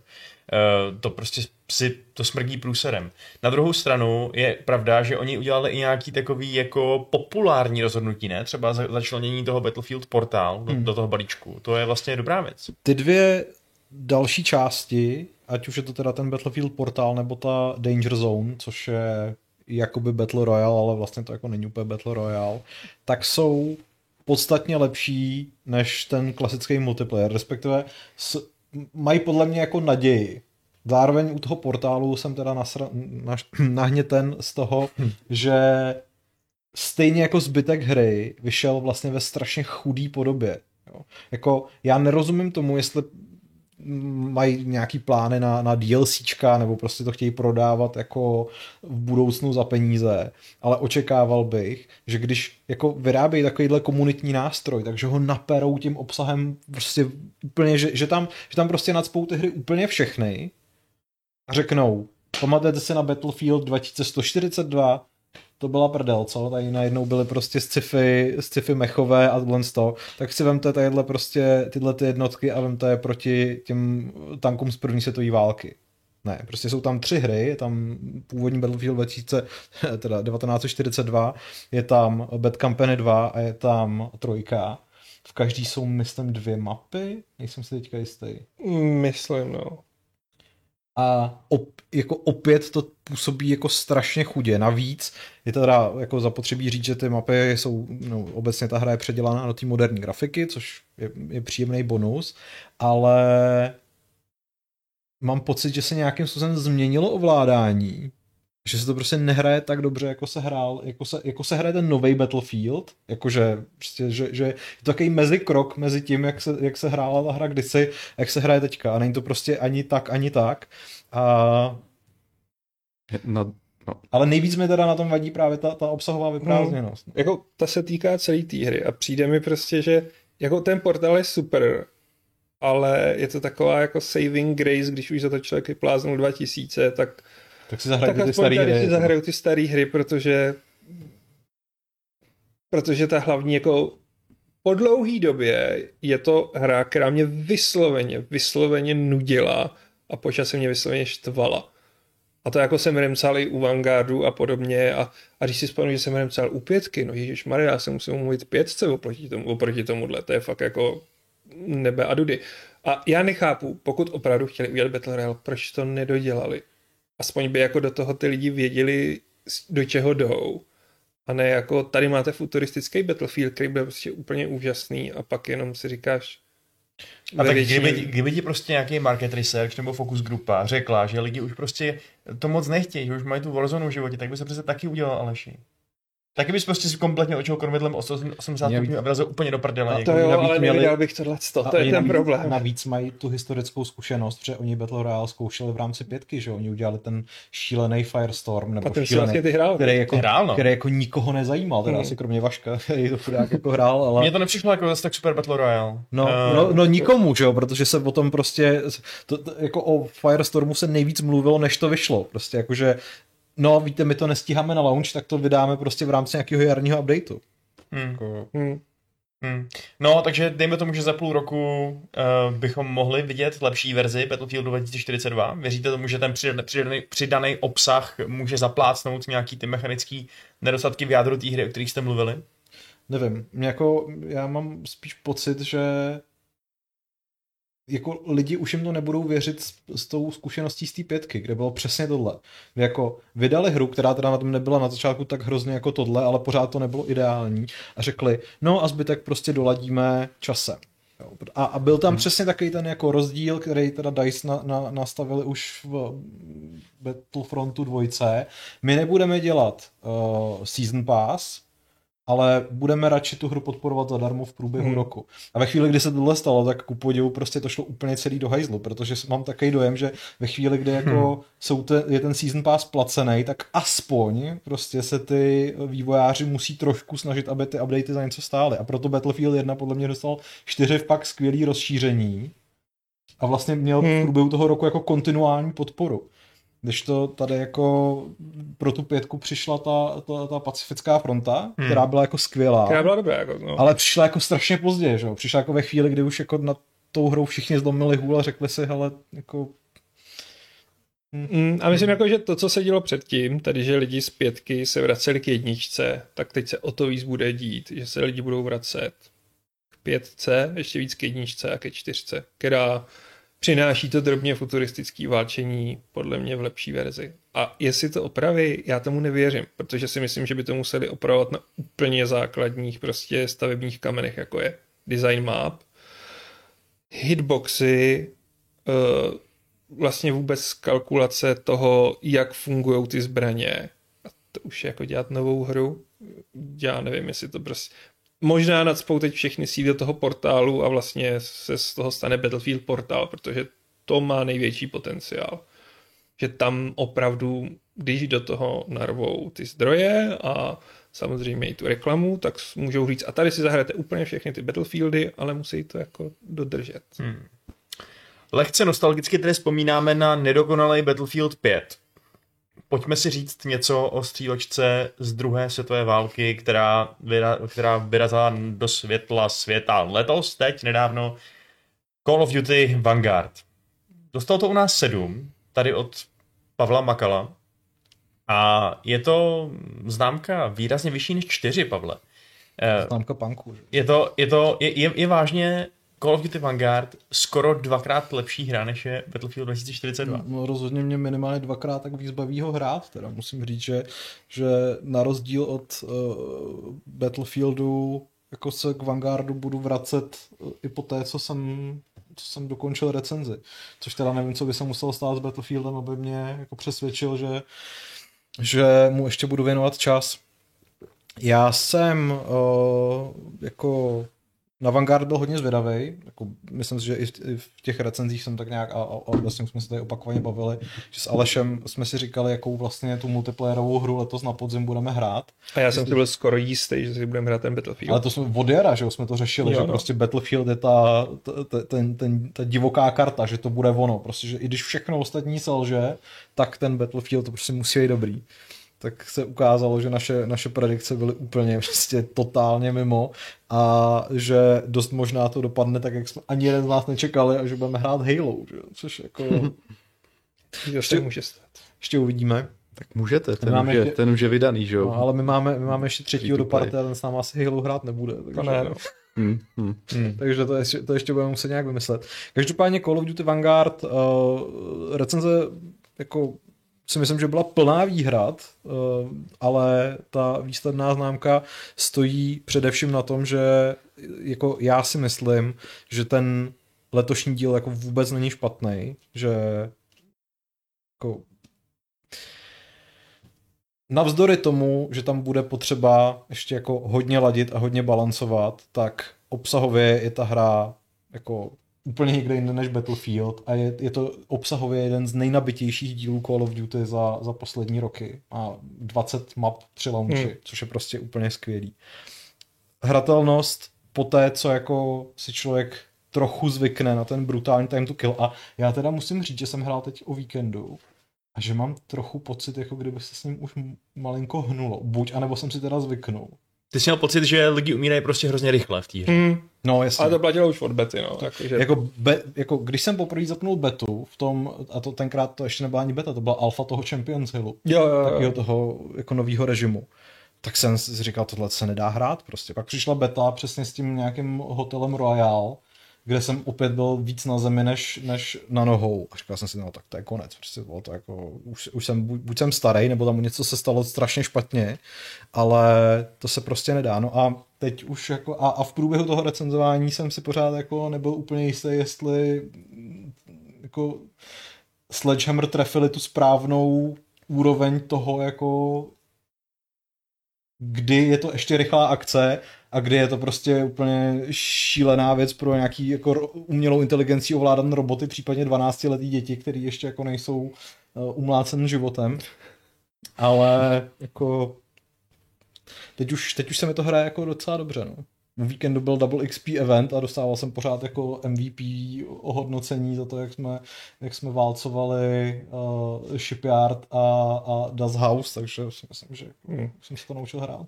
Eh, To prostě si to smrdí průserem. Na druhou stranu je pravda, že oni udělali i nějaký takový jako populární rozhodnutí, ne? Třeba za- začlenění toho Battlefield portál do, Hmm. do toho balíčku. To je vlastně dobrá věc. Ty dvě další části, ať už je to teda ten Battlefield portál nebo ta Danger Zone, což je jakoby Battle Royale, ale vlastně to jako není úplně Battle Royale, tak jsou podstatně lepší než ten klasický multiplayer, respektive s, mají podle mě jako naději. Zároveň u toho portálu jsem teda nasra, naš, nahněten z toho, že stejně jako zbytek hry vyšel vlastně ve strašně chudý podobě. Jo. Jako já nerozumím tomu, jestli mají nějaký plány na, na DLCčka, nebo prostě to chtějí prodávat jako v budoucnu za peníze, ale očekával bych, že když jako vyrábějí takovýhle komunitní nástroj, takže ho naperou tím obsahem prostě úplně, že, že, tam, že tam prostě nadspou ty hry úplně všechny a řeknou, pamatujete si na Battlefield 2142, to byla prdel, co? Tady najednou byly prostě sci-fi, sci-fi mechové a tohle to. Tak si vemte tadyhle prostě tyhle ty jednotky a vemte je proti těm tankům z první světové války. Ne, prostě jsou tam tři hry, je tam původní Battlefield 2000, teda 1942, je tam Bad Company 2 a je tam trojka. V každý jsou, myslím, dvě mapy, nejsem si teďka jistý. Myslím, no. A op, jako opět to působí jako strašně chudě. Navíc je teda jako zapotřebí říct, že ty mapy jsou, no, obecně ta hra je předělaná do té moderní grafiky, což je, je příjemný bonus, ale mám pocit, že se nějakým způsobem změnilo ovládání, že se to prostě nehraje tak dobře, jako se hrál, jako se, jako se hraje ten nový Battlefield, jakože prostě, že, že je to takový mezikrok mezi tím, jak se, jak se hrála ta hra kdysi, a jak se hraje teďka a není to prostě ani tak, ani tak. A, Na, no, ale nejvíc mi teda na tom vadí právě ta, ta obsahová vyprázdněnost. Jako ta se týká celé té hry a přijde mi prostě, že jako ten portál je super, ale je to taková jako saving grace, když už za to člověk vypláznul 2000, tak, Tak si zahrajte tak ty staré hry. si zahraju ty staré hry, protože protože ta hlavní jako po dlouhý době je to hra, která mě vysloveně, vysloveně nudila a počasem mě vysloveně štvala. A to jako jsem remcal i u Vanguardu a podobně a, a když si vzpomínám, že jsem remcal u pětky, no ježiš já jsem musel mluvit pětce oproti, tomu, oproti tomuhle, to je fakt jako nebe a dudy. A já nechápu, pokud opravdu chtěli udělat Battle Royale, proč to nedodělali. Aspoň by jako do toho ty lidi věděli, do čeho jdou. A ne jako tady máte futuristický Battlefield, který byl prostě úplně úžasný a pak jenom si říkáš, A tak většině- kdyby, kdyby ti prostě nějaký market research nebo focus grupa řekla, že lidi už prostě to moc nechtějí, že už mají tu Warzone v životě, tak by se přece taky udělal Aleši. Taky bys prostě si kompletně očil kormidlem 80 Mě- stupňů a vrazil úplně do prdele. A někam. to jo, navíc ale měli- neviděl bych tohle, to, je ten navíc, problém. Navíc mají tu historickou zkušenost, protože oni Battle Royale zkoušeli v rámci pětky, že oni udělali ten šílený Firestorm, nebo A ten šílený, vlastně ty hrál. který jako, Hrál, no. který jako nikoho nezajímal, teda Hmm. asi kromě Vaška, který to chudák jako hrál, ale... Mně to nepřišlo jako zase tak super Battle Royale. No, Eh, no, no nikomu, že jo, protože se o tom prostě, to, to, jako o Firestormu se nejvíc mluvilo, než to vyšlo, prostě jakože, no víte, my to nestíháme na launch, tak to vydáme prostě v rámci nějakého jarního updateu. hm. Jako, Hmm. Hmm. No, takže dejme tomu, že za půl roku uh, bychom mohli vidět lepší verzi Battlefield 2042. Věříte tomu, že ten přidaný, přidaný, přidaný obsah může zaplácnout nějaký ty mechanický nedostatky v jádru té hry, o kterých jste mluvili? nevím, mě jako, já mám spíš pocit, že jako lidi už jim to nebudou věřit s, s tou zkušeností z té pětky, kde bylo přesně tohle. Kde jako vydali hru, která teda na tom nebyla na začátku tak hrozně jako tohle, ale pořád to nebylo ideální a řekli, no a zbytek prostě doladíme časem. A, a byl tam hmm. přesně takový ten jako rozdíl, který teda DICE na, na, nastavili už v Battlefrontu dvojce. My nebudeme dělat uh, Season Pass, ale budeme radši tu hru podporovat zadarmo v průběhu Hmm. roku. A ve chvíli, kdy se tohle stalo, tak ku podivu prostě to šlo úplně celý do hajzlu, protože mám takový dojem, že ve chvíli, kdy jako jsou te, je ten season pass placený, tak aspoň prostě se ty vývojáři musí trošku snažit, aby ty updaty za něco stály. A proto Battlefield 1 podle mě dostal čtyři fakt skvělý rozšíření a vlastně měl v Hmm. průběhu toho roku jako kontinuální podporu. Když to tady jako pro tu pětku přišla ta, ta, ta pacifická fronta, hmm. která byla jako skvělá, Která byla dobrá, jako, no. ale přišla jako strašně pozdě, že jo? Přišla jako ve chvíli, kdy už jako nad tou hrou všichni zlomili hůl a řekli si, hele, jako Mm, a myslím, jako, že to, co se dělo předtím, tedy že lidi z pětky se vraceli k jedničce, tak teď se o to víc bude dít, že se lidi budou vracet k pětce, ještě víc k jedničce a ke čtyřce, která přináší to drobně futuristické válčení podle mě v lepší verzi. A jestli to opraví, já tomu nevěřím, protože si myslím, že by to museli opravovat na úplně základních prostě stavebních kamenech, jako je design map, hitboxy, uh, vlastně vůbec kalkulace toho, jak fungují ty zbraně. A to už je jako dělat novou hru. Já nevím, jestli to prostě... Možná nadspou teď všechny síly do toho portálu a vlastně se z toho stane Battlefield portál, protože to má největší potenciál. Že tam opravdu, když do toho narvou ty zdroje a samozřejmě i tu reklamu, tak můžou říct, a tady si zahrajete úplně všechny ty Battlefieldy, ale musí to jako dodržet. Hmm. Lehce nostalgicky tedy vzpomínáme na nedokonalý Battlefield 5. Pojďme si říct něco o střílečce z druhé světové války, která, vyra, která vyrazila do světla světa letos, teď, nedávno, Call of Duty Vanguard. Dostal to u nás sedm, tady od Pavla Makala. A je to známka výrazně vyšší než čtyři, Pavle. Eh, známka punku. Že? je to, je to, je, je, je vážně Call of Duty Vanguard skoro dvakrát lepší hra, než je Battlefield 2042. No, rozhodně mě minimálně dvakrát tak víc baví ho hrát, teda musím říct, že, že na rozdíl od uh, Battlefieldu jako se k Vanguardu budu vracet uh, i po té, co jsem, co jsem dokončil recenzi. Což teda nevím, co by se muselo stát s Battlefieldem, aby mě jako přesvědčil, že, že mu ještě budu věnovat čas. Já jsem uh, jako na Vanguard byl hodně zvědavý. Jako, myslím si, že i v, těch recenzích jsem tak nějak, a, a, a vlastně jsme se tady opakovaně bavili, že s Alešem jsme si říkali, jakou vlastně tu multiplayerovou hru letos na podzim budeme hrát. A já jsem si byl skoro jistý, že si budeme hrát ten Battlefield. Ale to jsme od jara, že jsme to řešili, Jo, že no. prostě Battlefield je ta, ta, ten, ten, ta divoká karta, že to bude ono. Prostě, že i když všechno ostatní selže, tak ten Battlefield to prostě musí být dobrý. Tak se ukázalo, že naše, naše predikce byly úplně prostě totálně mimo a že dost možná to dopadne tak, jak jsme ani jeden z nás nečekali a že budeme hrát Halo, že? jo, což jako se může stát. ještě uvidíme. Tak můžete, ten, máme už je, ještě- ten už je vydaný, že jo? No, ale my máme, my máme ještě třetího do party a ten s náma asi Halo hrát nebude. Takže, To ne, no. Hmm, hmm. Takže to ještě, to ještě budeme muset nějak vymyslet. Každopádně Call of Duty Vanguard uh, recenze jako si myslím, že byla plná výhrad, uh, ale ta výsledná známka stojí především na tom, že jako já si myslím, že ten letošní díl jako vůbec není špatný, že jako navzdory tomu, že tam bude potřeba ještě jako hodně ladit a hodně balancovat, tak obsahově je ta hra jako úplně někde jinde než Battlefield a je, je to obsahově jeden z nejnabitějších dílů Call of Duty za, za poslední roky. Má 20 map při launchi, hmm. což je prostě úplně skvělý. Hratelnost po té, co jako si člověk trochu zvykne na ten brutální time to kill a já teda musím říct, že jsem hrál teď o víkendu a že mám trochu pocit, jako kdyby se s ním už malinko hnulo. Buď, anebo jsem si teda zvyknul. Ty jsi měl pocit, že lidi umírají prostě hrozně rychle v té hře. Hmm, No, jasně. ale to platilo už od bety, no. Takže, Jako, be, jako když jsem poprvé zapnul betu v tom, a to tenkrát to ještě nebyla ani beta, to byla alfa toho Champions Hillu, jo, jo, takového jo. toho jako nového režimu. Tak jsem si říkal, tohle se nedá hrát prostě. Pak přišla beta přesně s tím nějakým hotelem Royal, kde jsem opět byl víc na zemi než, než na nohou. A říkal jsem si, no tak to je konec. Prostě bylo to jako, už, už jsem, buď, buď jsem starý, nebo tam něco se stalo strašně špatně, ale to se prostě nedá. No a teď už jako, a, a v průběhu toho recenzování jsem si pořád jako nebyl úplně jistý, jestli jako Sledgehammer trefili tu správnou úroveň toho jako kdy je to ještě rychlá akce a kdy je to prostě úplně šílená věc pro nějaký jako umělou inteligencí ovládané roboty, případně 12 letý děti, který ještě jako nejsou uh, umlácen životem. Ale jako teď už, teď už se mi to hraje jako docela dobře, no. V víkendu byl Double XP event a dostával jsem pořád jako MVP ohodnocení za to, jak jsme, jak jsme válcovali uh, Shipyard a, a Das House, takže si myslím, že Hmm. jsem se to naučil hrát.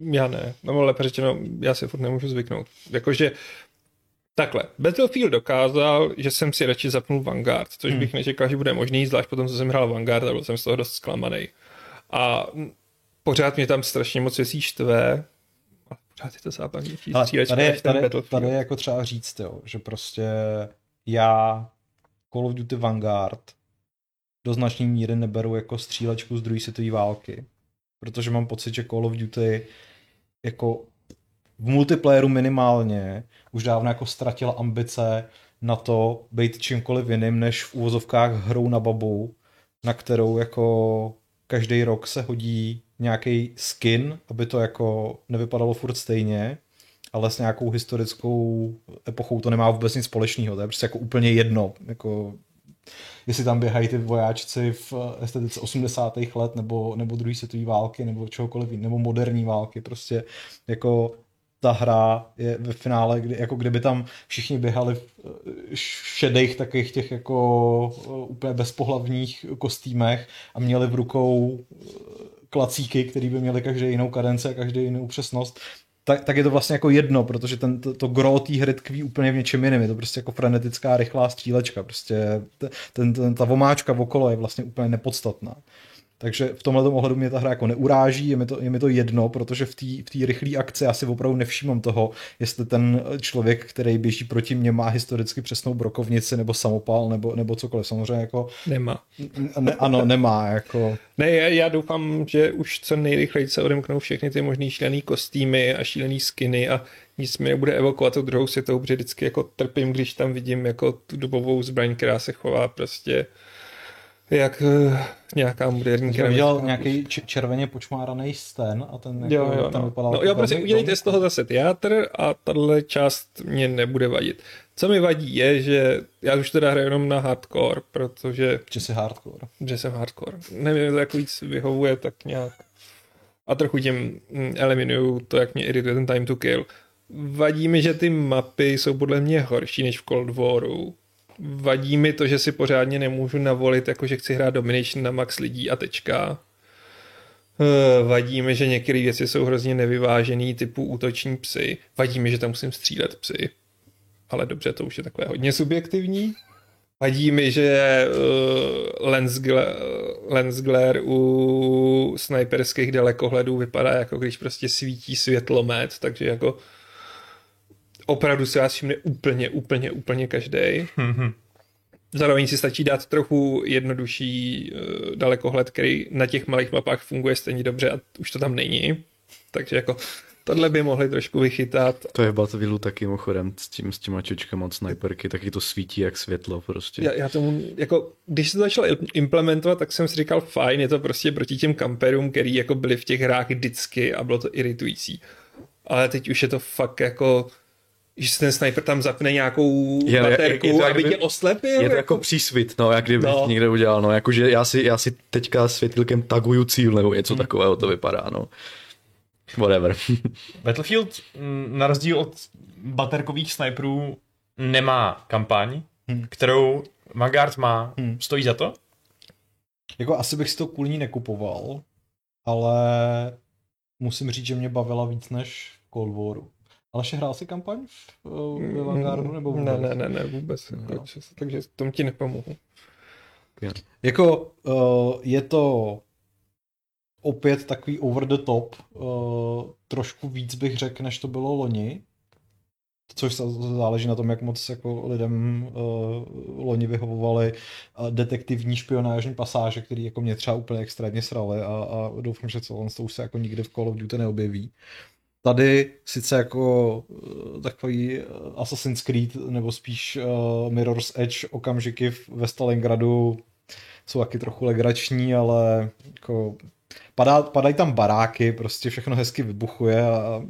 Já ne, no lépe řečeno, já si furt nemůžu zvyknout. Jakože Takhle, Battlefield dokázal, že jsem si radši zapnul Vanguard, což bych nečekal, že bude možný, zvlášť potom, co jsem hrál Vanguard a byl jsem z toho dost zklamaný. A pořád mě tam strašně moc věcí štve, a pořád je to zábavnější Ale střílečka tady, tady, tady je jako třeba říct, jo, že prostě já Call of Duty Vanguard do značné míry neberu jako střílečku z druhé světové války, protože mám pocit, že Call of Duty jako v multiplayeru minimálně už dávno jako ztratila ambice na to být čímkoliv jiným, než v úvozovkách hrou na babu, na kterou jako každý rok se hodí nějaký skin, aby to jako nevypadalo furt stejně, ale s nějakou historickou epochou to nemá vůbec nic společného, to je prostě jako úplně jedno, jako jestli tam běhají ty vojáčci v estetice 80. let nebo, nebo druhé světové války nebo čehokoliv nebo moderní války, prostě jako ta hra je ve finále, kdy, jako kdyby tam všichni běhali v eh, šedých takových těch jako eh, úplně bezpohlavních kostýmech a měli v rukou eh, klacíky, který by měli každý jinou kadenci a každý jinou přesnost, tak, tak je to vlastně jako jedno, protože ten, to, to gro té hry tkví úplně v něčem jiném. Je to prostě jako frenetická, rychlá střílečka. Prostě ten, ten, ta vomáčka okolo je vlastně úplně nepodstatná. Takže v tomhle ohledu mě ta hra jako neuráží, je mi to, je mi to jedno, protože v té v rychlé akci asi opravdu nevšímám toho, jestli ten člověk, který běží proti mně, má historicky přesnou brokovnici nebo samopal nebo, nebo cokoliv. Samozřejmě jako, Nemá. ne, ano, nemá, jako, Ne, já, já doufám, že už co nejrychleji se odemknou všechny ty možný šílený kostýmy a šílený skiny a nic mi nebude evokovat tu druhou světovou, protože vždycky jako trpím, když tam vidím jako tu dobovou zbraň, která se chová prostě jak uh, nějaká moderní Jsem viděl nějaký červeně počmáraný sten a ten, jako, Jo, jo, ten no. vypadal no jako jo, prostě udělejte z toho zase teatr a tahle část mě nebude vadit. Co mi vadí je, že já už teda hraju jenom na hardcore, protože že jsi hardcore. že jsem hardcore. Nevím, to jako víc vyhovuje tak nějak. A trochu tím mm, eliminuju to, jak mě irituje ten time to kill. Vadí mi, že ty mapy jsou podle mě horší než v Cold Waru. Vadí mi to, že si pořádně nemůžu navolit, jako že chci hrát Domination na max lidí a tečka. Eh, Vadí mi, že některé věci jsou hrozně nevyvážený, typu útoční psy. Vadí mi, že tam musím střílet psy. Ale dobře, to už je takové hodně subjektivní. Vadí mi, že uh, lens, lens glare u sniperských dalekohledů vypadá jako když prostě svítí světlomet, takže jako opravdu se vás všimne úplně, úplně, úplně každý. Zároveň si stačí dát trochu jednodušší uh, dalekohled, který na těch malých mapách funguje stejně dobře a už to tam není. Takže jako tohle by mohli trošku vychytat. To je v Battlefieldu taky mimochodem s, tím, s těma čočkama od sniperky, taky to svítí jak světlo prostě. Já, já tomu, jako, když se to začalo implementovat, tak jsem si říkal, fajn, je to prostě proti těm kamperům, který jako byli v těch hrách vždycky a bylo to iritující. Ale teď už je to fakt jako, že ten sniper tam zapne nějakou Je- je- baterku, je to aby kdyby- tě oslepil. Je to jako přísvit, no, jak kdyby No. někde udělal, no, jakože já si, já si teďka světilkem taguju cíl, nebo něco takového to vypadá, no. Whatever. Battlefield mm, na rozdíl od baterkových sniperů nemá kampaň, Hmm. kterou Vanguard má. Hmm. Stojí za to? Jako asi bych si to kvůli ní nekupoval, ale musím říct, že mě bavila víc než Cold Waru. Ale ještě hrál si kampaň v, uh, ve Vanguardu nebo ne, vůbec? ne, ne, ne, vůbec. Jako, Jo. že- takže tom ti nepomohu. Jako uh, je to opět takový over the top, uh, trošku víc bych řekl, než to bylo loni, což záleží na tom, jak moc jako lidem uh, loni vyhovovaly uh, detektivní špionážní pasáže, které jako mě třeba úplně extrémně sraly a, a doufám, že co to už se jako nikdy v Call of Duty neobjeví. Tady sice jako uh, takový uh, Assassin's Creed nebo spíš uh, Mirror's Edge okamžiky ve Stalingradu jsou taky trochu legrační, ale jako padá, padají tam baráky, prostě všechno hezky vybuchuje a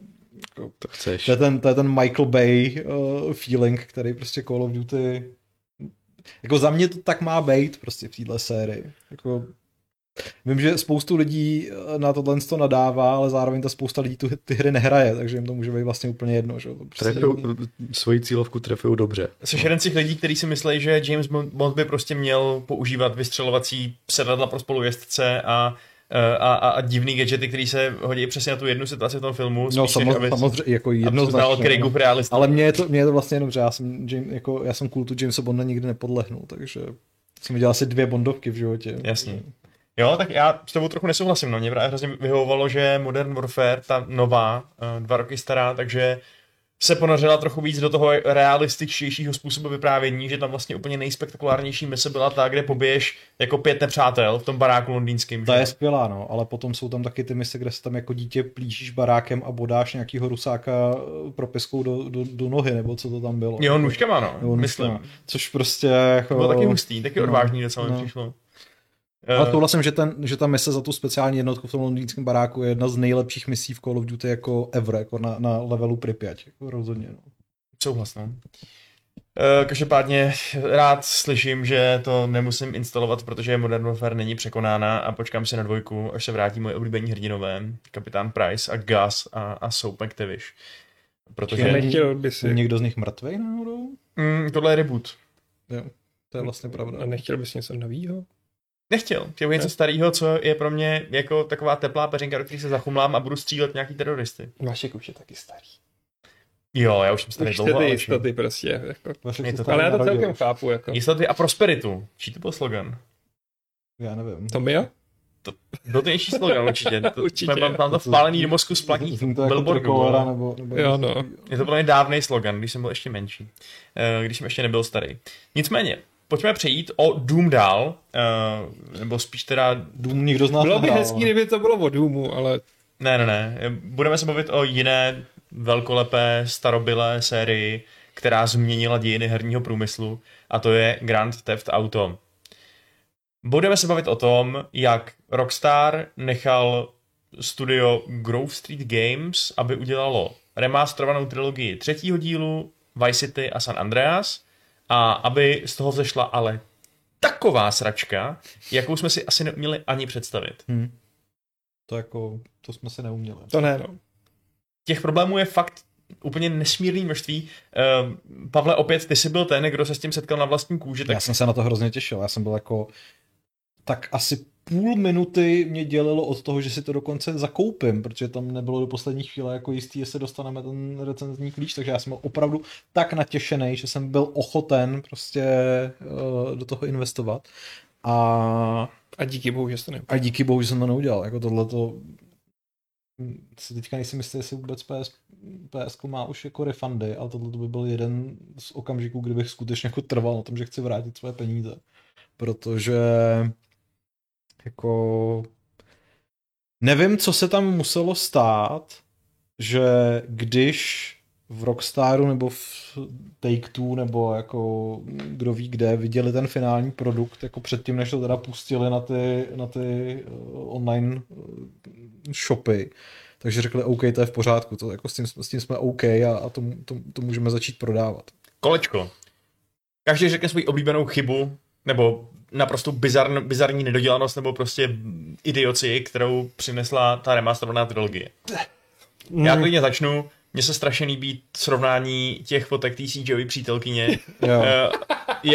jako, To chceš. to je ten, to je ten Michael Bay uh, feeling, který prostě Call of Duty jako za mě to tak má být prostě v téhle sérii. Jako, vím, že spoustu lidí eh, na tohle to nadává, ale zároveň ta spousta lidí tu, ty hry nehraje, takže jim to může být vlastně úplně jedno. Že? Prostě, Trefujou, svoji cílovku trefují dobře. Jsi jeden z těch lidí, kteří si myslí, že James Bond by prostě měl používat vystřelovací sedadla pro spolujezdce a a, a, a divný gadgety, který se hodí přesně na tu jednu situaci v tom filmu. no samozřejmě, samozřejmě jako jednoznačně. No. realista. Ale mně je, to, mně je to vlastně jenom, že já jsem, James, jako, já jsem kultu Jamesa Bonda nikdy nepodlehnul, takže jsem viděl asi dvě Bondovky v životě. Jasně. Jo, tak já s tebou trochu nesouhlasím. No. Mě právě hrozně vyhovovalo, že Modern Warfare, ta nová, eh, dva roky stará, takže se ponořila trochu víc do toho realističtějšího způsobu vyprávění, že tam vlastně úplně nejspektakulárnější mise byla ta, kde pobiješ jako pět nepřátel v tom baráku londýnským. Ta že? je skvělá, no, ale potom jsou tam taky ty mise, kde se tam jako dítě plížíš barákem a bodáš nějakýho rusáka eh, propiskou do, do, do nohy, nebo co to tam bylo. Jo, nůžkama, no, Jo, myslím. nůžkama. Což prostě jako... To bylo taky hustý, taky no, odvážný mi no. přišlo. Ale Eh, souhlasím, že, ten, že ta mise za tu speciální jednotku v tom londýnském baráku je jedna z nejlepších misí v Call of Duty jako ever, jako na, na levelu Pripyat, jako rozhodně. No. Souhlas, no. Eh, Každopádně rád slyším, že to nemusím instalovat, protože Modern Warfare není překonána a počkám si na dvojku, až se vrátí moje oblíbení hrdinové, kapitán Price a Gus a, a Soap McTavish. Protože Nechtěl by Je si, někdo z nich mrtvej náhodou? mm, tohle je reboot. Jo, to je vlastně pravda. a nechtěl bys něco novýho? Nechtěl. Chtěl něco starého, co je pro mě jako taková teplá peřinka, do který se zachumlám a budu střílet nějaký teroristy. Vašek už je taky starý. Jo, já už jsem starý Už dlouho. ty jistoty prostě. Jako. Vašek Je to tady Ale já to narodil. celkem chápu. Jako. Jistoty a prosperitu. Čí to byl slogan? Já nevím. Tomia? Byl to nější slogan určitě. To, Určitě. Mám to vpálený do mozku z to jako billboardu. vole. nebo, nebo Jo, no. Je to pro mě dávný slogan, když jsem byl ještě menší. Eh, Když jsem ještě nebyl starý. Nicméně, pojďme přejít o Doom dál, eh, nebo spíš teda, Dům nikdo z nás Bylo by nehrál, hezký, kdyby to bylo o Doomu, ale ne, ne, ne, budeme se bavit o jiné velkolepé starobylé sérii, která změnila dějiny herního průmyslu, a to je Grand Theft Auto. Budeme se bavit o tom, jak Rockstar nechal studio Grove Street Games, aby udělalo remasterovanou trilogii třetího dílu, Vice City a San Andreas, a aby z toho vzešla ale taková sračka, jakou jsme si asi neuměli ani představit. Hm. To jako, to jsme si neuměli. to ne, no. Těch problémů je fakt úplně nesmírný množství. Uh, Pavle, opět, ty jsi byl ten, kdo se s tím setkal na vlastní kůži, tak Já jsem se na to hrozně těšil. Já jsem byl jako tak asi půl minuty mě dělilo od toho, že si to dokonce zakoupím, protože tam nebylo do poslední chvíle jako jistý, jestli dostaneme ten recenzní klíč, takže já jsem byl opravdu tak natěšený, že jsem byl ochoten prostě uh, do toho investovat. A, A díky bohu, že jsi to nebyl. a díky bohu, že jsem to neudělal. Jako tohle to si teďka nejsem jistý, jestli vůbec PS, PS má už jako refundy, ale tohle by byl jeden z okamžiků, kdybych skutečně jako trval na tom, že chci vrátit své peníze. Protože jako nevím, co se tam muselo stát, že když v Rockstaru nebo v Take-Two nebo jako kdo ví kde viděli ten finální produkt jako předtím, než to teda pustili na ty, na ty eh, online eh, shopy, takže řekli OK, to je v pořádku, to jako s tím, s tím jsme OK a, a to, to, to můžeme začít prodávat. kolečko. Každý řekne svou oblíbenou chybu, nebo naprosto bizarn, bizarní nedodělanost, nebo prostě idioci, kterou přinesla ta remasterovaná trilogie. Já klidně začnu. Mně se strašně líbí srovnání těch fotek té CGI přítelkyně, Jo. Eh,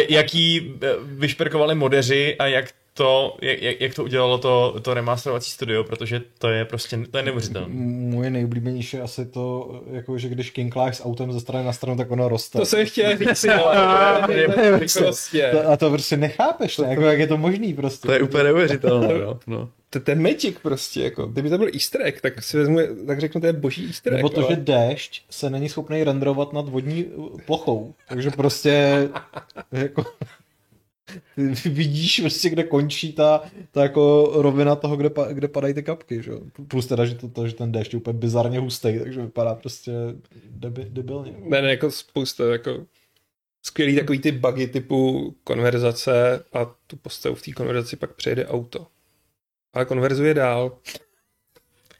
jaký eh, vyšperkovali modeři a jak to, jak, jak to udělalo to, to remasterovací studio, protože to je prostě, to je neuvěřitelné. Moje nejoblíbenější je asi to, jako, že když kinkláš s autem ze strany na stranu, tak ono roste. To jsem chtěl říct, ale prostě. To- A to prostě nechápeš, ne? Jako, jak je to možný prostě. To je úplně neuvěřitelné, no. To, to je magic prostě, jako. Kdyby to byl easter egg, tak si vezmu, tak řeknu, to je boží easter egg. Nebo to, ale- že déšť se není schopný renderovat nad vodní plochou. Takže prostě jako vidíš prostě, kde končí ta, ta jako rovina toho, kde, pa, kde padají ty kapky. Že? Plus teda, že, to, to, že ten déšť je úplně bizarně hustý, takže vypadá prostě debi, debilně. Ne, ne, jako spousta, jako skvělý takový ty bugy typu konverzace a tu postavu v té konverzaci pak přejede auto. Ale konverzuje dál.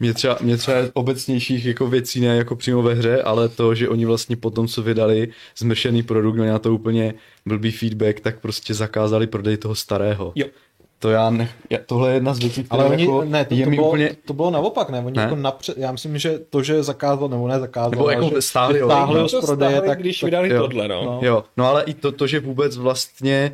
Mě třeba, mě třeba obecnějších jako věcí ne jako přímo ve hře, ale to, že oni vlastně po tom, co vydali zmršený produkt, měli na to úplně blbý feedback, tak prostě zakázali prodej toho starého. Jo. To já ne, já, tohle je jedna z věcí, která Ale oni, jako ne, to, je to, mi bylo, úplně... to bylo naopak, ne? Oni Ne? jako napřed, já myslím, že to, že zakázal, nebo ne zakázal, Nebo jako že stáhli ho. stáhli ho z to prodeje, stáhli, tak, když tak, vydali jo. tohle, no. no. Jo, no ale i to, to že vůbec vlastně,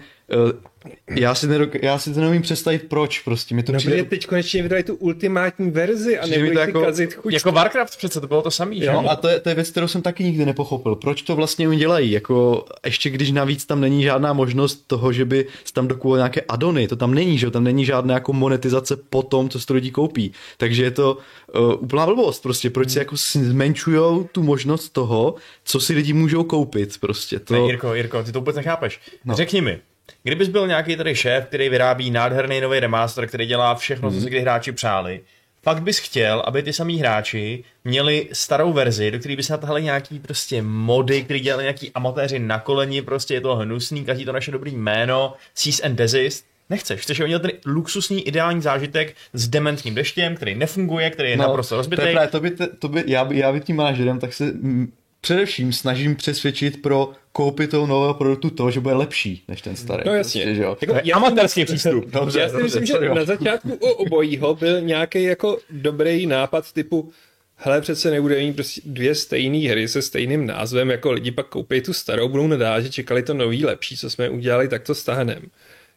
já si, nedok- já si to neumím představit, proč prostě, mi to No, přijde... protože teď konečně vydali tu ultimátní verzi a si jako- kazit chuť. Jako Warcraft přece to bylo to samý, že? Jo, a to je, to je věc, kterou jsem taky nikdy nepochopil. Proč to vlastně oni dělají? Jako, ještě když navíc tam není žádná možnost toho, že by se tam dokupovali nějaké adony, to tam není, že jo? tam není žádná jako monetizace po tom, co si to lidi koupí. Takže je to uh, úplná blbost prostě, proč si jako zmenšujou tu možnost toho, co si lidi můžou koupit prostě. To... Ne, Jirko, Jirko, ty to vůbec nechápeš. No. Řekni mi, kdybys byl nějaký tady šéf, který vyrábí nádherný nový remaster, který dělá všechno, Mhm. co si kdy hráči přáli, fakt bys chtěl, aby ty samý hráči měli starou verzi, do které by se natahali nějaký prostě mody, který dělali nějaký amatéři na koleni, prostě je to hnusný, každý to naše dobrý jméno, cease and desist. Nechceš, chceš udělat ten luxusní ideální zážitek s dementním deštěm, který nefunguje, který je no, naprosto rozbitý. To, je právě, to by, to by, já, by, já by tím manažerem, tak se mm, především snažím přesvědčit pro koupit toho nového produktu to, že bude lepší než ten starý. No jasně. Prostě, že jo. Jako, já, Amatérský přístup. Dobře, já si dobře, myslím, že sorry, jo. na začátku u obojího byl nějaký jako dobrý nápad typu hele, přece nebude mít prostě dvě stejné hry se stejným názvem, jako lidi pak koupí tu starou, budou nadát, že čekali to nový lepší, co jsme udělali, tak to stáhnem.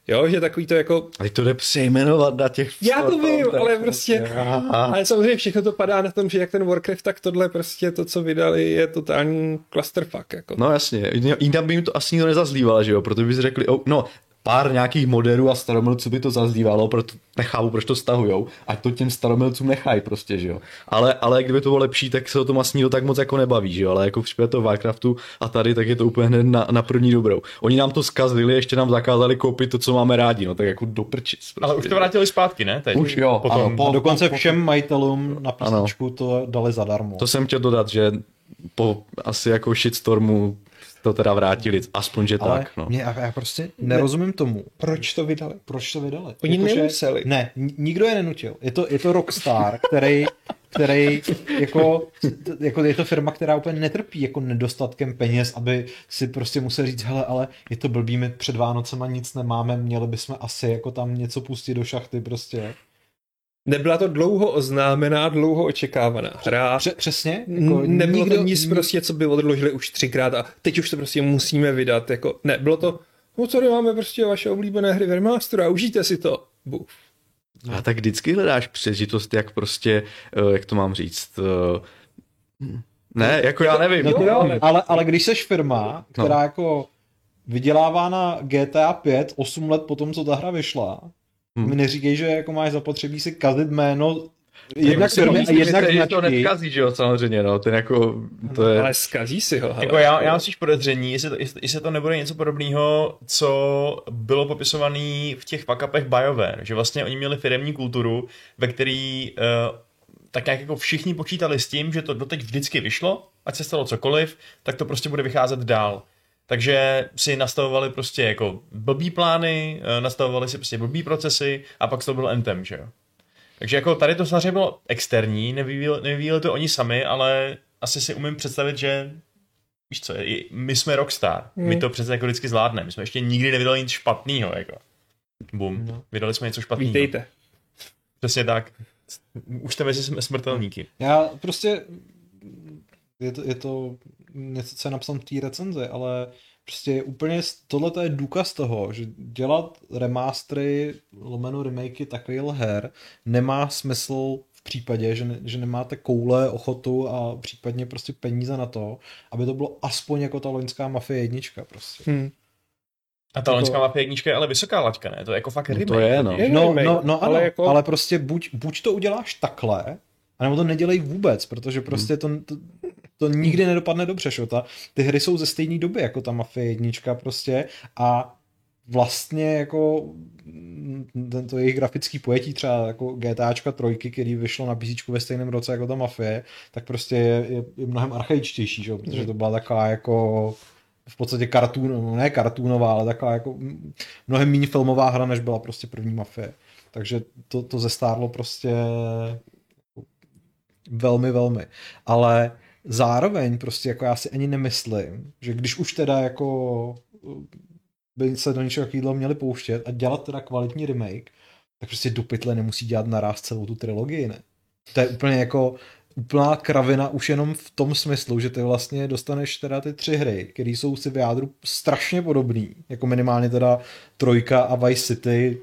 Jo, že takový to jako, A teď to jde přejmenovat na těch... já to vím, ale prostě, ale samozřejmě všechno to padá na tom, že jak ten Warcraft, tak tohle prostě to, co vydali, je totální clusterfuck, jako. No jasně, jinak by jim to asi nikdo nezazlíval, že jo, protože by si řekli, oh, no, pár nějakých moderů a staromilců by to zazlívalo, proto nechápu, proč to stahujou, ať to těm staromilcům nechají prostě, že jo. Ale, ale kdyby to bylo lepší, tak se o tom asi tak moc jako nebaví, že jo, ale jako v případě toho Warcraftu a tady, tak je to úplně hned na, na první dobrou. Oni nám to zkazili, ještě nám zakázali koupit to, co máme rádi, no tak jako do prčic. Prostě. Ale už to vrátili zpátky, ne? Teď. Už jo, Potom. ano, po- A dokonce po- po- všem majitelům na písničku to dali zadarmo. To jsem chtěl dodat, že po asi jako shitstormu to teda vrátili, aspoň, že Ale tak, no. mě, já já prostě nerozumím tomu, proč to vydali. Proč to vydali? Oni Jakože- nemuseli. Ne, n- nikdo je nenutil. Je to, je to Rockstar, který, který jako, jako, je to firma, která úplně netrpí jako nedostatkem peněz, aby si prostě musel říct, hele, ale je to blbý, my před Vánocema nic nemáme, měli bychom asi jako tam něco pustit do šachty prostě. Nebyla to dlouho oznámená, dlouho očekávaná hra. Pře- přesně? Jako nebylo nikdo, to nic prostě, co by odložili už třikrát a teď už to prostě musíme vydat. Jako, ne, bylo to, no tady máme prostě vaše oblíbené hry v remasteru a užijte si to. Buf. A tak vždycky hledáš přežitost, jak prostě, eh, jak to mám říct, eh, ne, jako já nevím. No to Jo, jo, ale- ale, ale když seš firma, která No. jako vydělává na GTA 5 8 let po tom, co ta hra vyšla, Hmm. mi neříkej, že jako máš zapotřebí si kazit jméno jednak Jako firmy a myslím, jednak že to nevkazí, že jo, samozřejmě, no, ten jako, to je... Ale skazí si ho. hele. Jako já, já mám spíš podezření, jestli to, jestli, jestli to nebude něco podobného, co bylo popisované v těch fuck-upech BioWare, že vlastně oni měli firemní kulturu, ve který uh, tak nějak jako všichni počítali s tím, že to doteď vždycky vyšlo, ať se stalo cokoliv, tak to prostě bude vycházet dál. Takže si nastavovali prostě jako blbý plány, eh, nastavovali si prostě blbý procesy a pak to byl Anthem, že jo. Takže jako tady to samozřejmě bylo externí, nevyvíjeli, nevyvíjeli to oni sami, ale asi si umím představit, že víš co, my jsme Rockstar, my Hmm. to přece jako vždycky zvládneme, my jsme ještě nikdy nevydali nic špatného, jako. Bum, No. vydali jsme něco špatného. Vítejte. Přesně tak. Už jste mezi sm- smrtelníky. Já prostě, je to, je to něco, co je napsáno v té recenzi, ale prostě úplně tohle je důkaz toho, že dělat remastery, lomeno remakey takových her nemá smysl v případě, že, ne, že nemáte koule, ochotu a případně prostě peníze na to, aby to bylo aspoň jako ta loňská Mafie jednička prostě. Hm. A ta Jako- loňská mafie jednička je ale vysoká laťka, ne? To je jako fakt No remake. to je, no. Je No, remake, no, no ale ale, jako- ale prostě buď, buď to uděláš takhle, anebo to nedělej vůbec, protože prostě to, to, to nikdy nedopadne dobře, šo? Ta, ty hry jsou ze stejné doby jako ta Mafie jednička prostě a vlastně jako mm, tento jejich grafický pojetí třeba jako GTAčka trojky, který vyšlo na PC ve stejném roce jako ta Mafie, tak prostě je, je, je mnohem archaičtější, že? jo, protože to byla taková jako v podstatě kartún, no ne kartúnová, ale taková jako mm, mnohem méně filmová hra, než byla prostě první Mafie. takže to, to zestárlo prostě velmi, velmi. Ale zároveň prostě jako já si ani nemyslím, že když už teda jako by se do něčeho takového měli pouštět a dělat teda kvalitní remake, tak prostě do pytle nemusí dělat naraz celou tu trilogii, ne? To je úplně jako úplná kravina už jenom v tom smyslu, že ty vlastně dostaneš teda ty tři hry, které jsou si v jádru strašně podobný, jako minimálně teda Trojka a Vice City,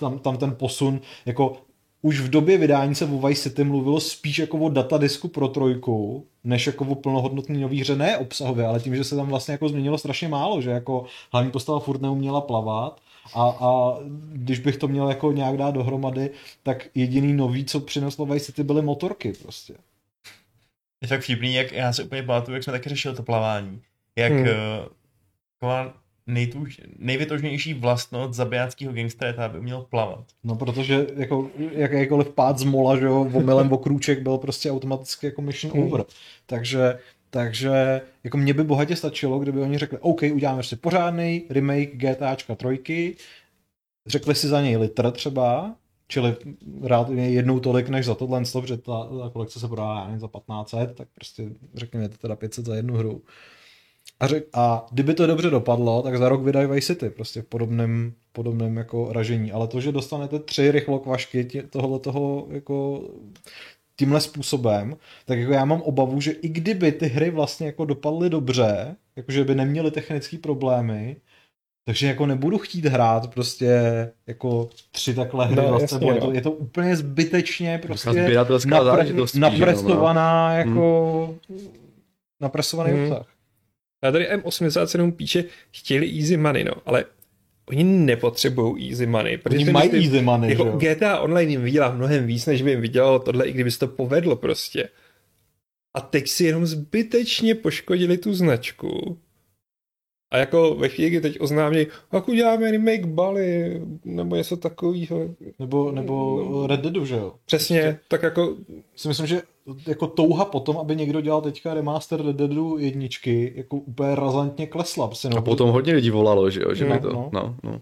tam, tam ten posun, jako už v době vydání se o Vice City mluvilo spíš jako o datadisku pro trojku, než jako o plnohodnotný nový hře, ne obsahově, ale tím, že se tam vlastně jako změnilo strašně málo, že jako hlavní postava furt neuměla plavat a, a když bych to měl jako nějak dát dohromady, tak jediný nový, co přineslo Vice City, byly motorky prostě. Je tak vtipný, jak já si úplně pamatuju, jak jsme taky řešili to plavání. Jak hmm. uh, nejtuž, nejvytožnější vlastnost zabijáckého gangstera je ta, aby uměl plavat. No, protože jako jakýkoliv pád z mola, že jo, omylem okrůček byl prostě automaticky jako mission mm. over. Takže takže jako mě by bohatě stačilo, kdyby oni řekli, OK, uděláme si pořádný remake GTAčka trojky, řekli si za něj litr třeba, čili rád jednou tolik než za tohle, protože ta, ta kolekce se prodá nevím, za 1500, tak prostě řekněme teda 500 za jednu hru. A, řek, a kdyby to dobře dopadlo, tak za rok vydají Vice City, prostě v podobném, podobném jako ražení. Ale to, že dostanete tři rychlokvašky tohle toho jako tímhle způsobem, tak jako já mám obavu, že i kdyby ty hry vlastně jako dopadly dobře, jakože by neměly technické problémy, takže jako nebudu chtít hrát prostě jako tři takhle hry no, vlastně, jasně, je, to, no. je to úplně zbytečně prostě napre, napresovaná no. jako hmm. napresovaný hmm. obsah. A tady M87 píše, chtěli easy money, no, ale oni nepotřebují easy money. Protože oni mají easy money, jako že? GTA Online jim vydělá mnohem víc, než by jim vydělalo tohle, i kdyby se to povedlo prostě. A teď si jenom zbytečně poškodili tu značku. A jako ve chvíli, kdy teď oznámí, jak uděláme remake Bali, nebo něco takového. Nebo, nebo no. Red Deadu, že jo? Přesně, Ještě, tak jako... Si myslím, že jako touha potom, aby někdo dělal teďka remaster Red Deadu jedničky, jako úplně razantně klesla. Prostě, no, a potom hodně lidí volalo, že jo? Že no, to, no. No, no.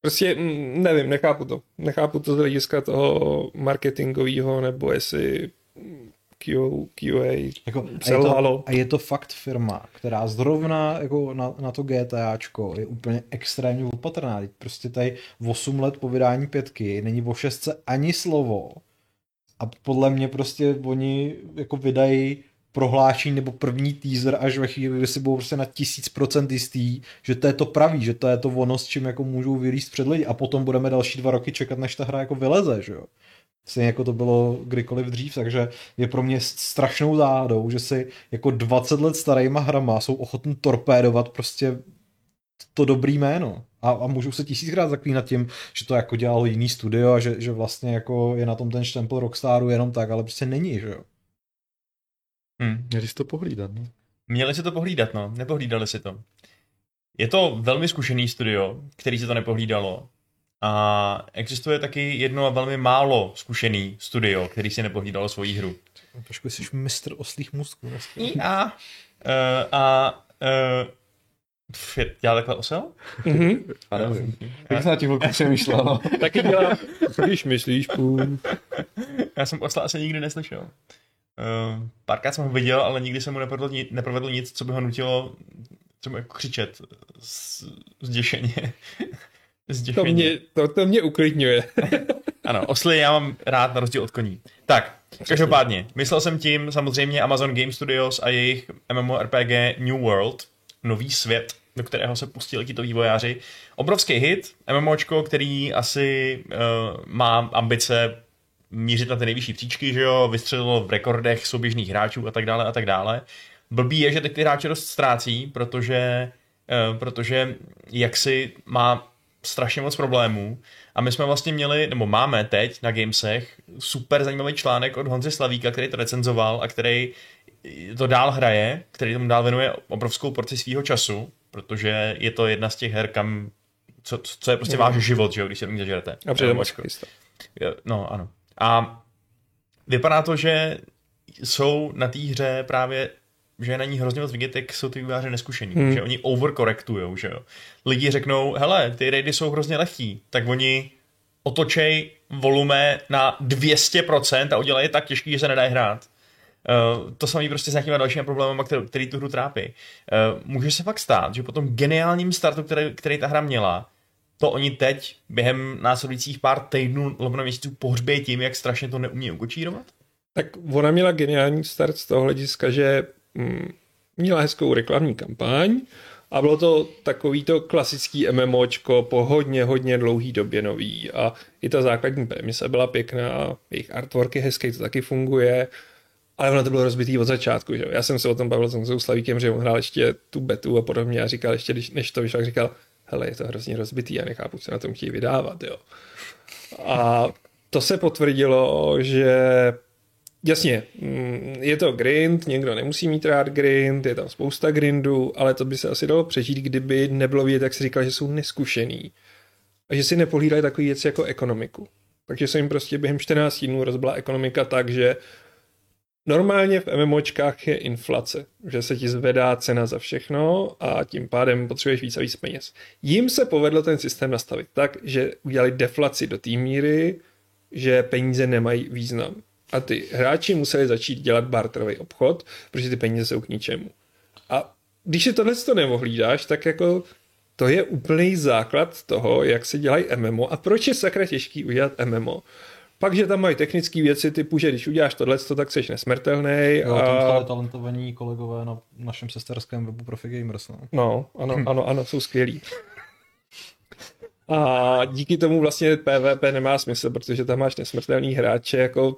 Prostě mm, nevím, nechápu to. Nechápu to z hlediska toho marketingového, nebo jestli Q, QA jako, a, je to, a je to fakt firma, která zrovna jako na, na to GTAčko je úplně extrémně opatrná. Prostě tady 8 let po vydání pětky není o šestce ani slovo a podle mě prostě oni jako vydají prohlášení nebo první teaser až ve chvíli, kdy si budou prostě na tisíc procent jistý, že to je to pravý, že to je to ono, s čím jako můžou vylíst před lidi a potom budeme další dva roky čekat, než ta hra jako vyleze, že jo. Stejně jako to bylo kdykoliv dřív, takže je pro mě strašnou záhadou, že si jako 20 let starýma hrama jsou ochotní torpédovat prostě to dobrý jméno. A, a můžu se tisíckrát zaklínat tím, že to jako dělalo jiný studio a že, že vlastně jako je na tom ten štempel Rockstaru jenom tak, ale prostě není, že jo. Hmm. Měli si to pohlídat, no. Měli si to pohlídat, no. Nepohlídali si to. Je to velmi zkušený studio, který si to nepohlídalo. A existuje taky jedno velmi málo zkušený studio, který si nepohlídalo svoji hru. Trošku jsi mistr oslých mozků. Vlastně. A, uh, a uh, Pff, dělá takhle osel? Mhm. Jak jsem na tím chvilku přemýšlel. No. Taky dělá, když myslíš, půl. Já jsem osla asi nikdy neslyšel. Uh, párkrát jsem ho viděl, ale nikdy jsem mu neprovedl, neprovedl nic, co by ho nutilo co by jako křičet zděšeně. To mě, to, to mě uklidňuje. ano, osly já mám rád na rozdíl od koní. Tak, každopádně, myslel jsem tím samozřejmě Amazon Game Studios a jejich MMORPG New World, nový svět, do kterého se pustili tito vývojáři. Obrovský hit, MMOčko, který asi uh, má ambice mířit na ty nejvyšší příčky, že jo, vystřelilo v rekordech souběžných hráčů a tak dále a tak dále. Blbý je, že teď ty hráče dost ztrácí, protože, uh, protože jaksi má strašně moc problémů a my jsme vlastně měli, nebo máme teď na Gamesech super zajímavý článek od Honzy Slavíka, který to recenzoval a který to dál hraje, který tomu dál věnuje obrovskou porci svého času, protože je to jedna z těch her, kam, co, co je prostě váš život, že jo, když se do ní zažerete. A přitom No, ano. A vypadá to, že jsou na té hře právě že na ní hrozně moc vidět, jak jsou ty vývojáři neskušení, Hmm. že oni overkorektujou, že jo. Lidi řeknou, hele, ty raidy jsou hrozně lehký, tak oni otočej volume na 200% a udělají tak těžký, že se nedají hrát. Uh, to samé prostě s nějakýma dalšími problémy, který, který tu hru trápí. Uh, může se fakt stát, že po tom geniálním startu, který, který ta hra měla, to oni teď během následujících pár týdnů, lomeno měsíců pohřbějí tím, jak strašně to neumí ukočírovat? Tak ona měla geniální start z toho hlediska, že měla hezkou reklamní kampaň a bylo to takový to klasický MMOčko po hodně, hodně dlouhý době nový a i ta základní premisa byla pěkná, jejich artwork je hezký, to taky funguje, ale ono to bylo rozbitý od začátku, že. Já jsem se o tom bavil s Slavíkem, že on hrál ještě tu betu a podobně a říkal ještě, když, než to vyšlo, říkal, hele, je to hrozně rozbitý, já nechápu, co na tom chtějí vydávat, jo. A to se potvrdilo, že Jasně, mm, je to grind, někdo nemusí mít rád grind, je tam spousta grindů, ale to by se asi dalo přežít, kdyby nebylo vidět, jak si říkal, že jsou neskušený. A že si nepohlídají takový věci jako ekonomiku. Takže se jim prostě během 14 dnů rozbila ekonomika tak, že normálně v MMOčkách je inflace, že se ti zvedá cena za všechno a tím pádem potřebuješ víc a víc peněz. Jim se povedlo ten systém nastavit tak, že udělali deflaci do té míry, že peníze nemají význam. A ty hráči museli začít dělat barterový obchod, protože ty peníze jsou k ničemu. A když si tohle to neohlídáš, tak jako to je úplný základ toho, jak se dělají MMO a proč je sakra těžký udělat MMO. Pak, že tam mají technické věci typu, že když uděláš tohle, tak jsi nesmrtelný. Jo, a... tam talentovaní kolegové na našem sesterském webu Profi Gamers. No. No, ano, ano, ano, jsou skvělí. A díky tomu vlastně PvP nemá smysl, protože tam máš nesmrtelný hráče, jako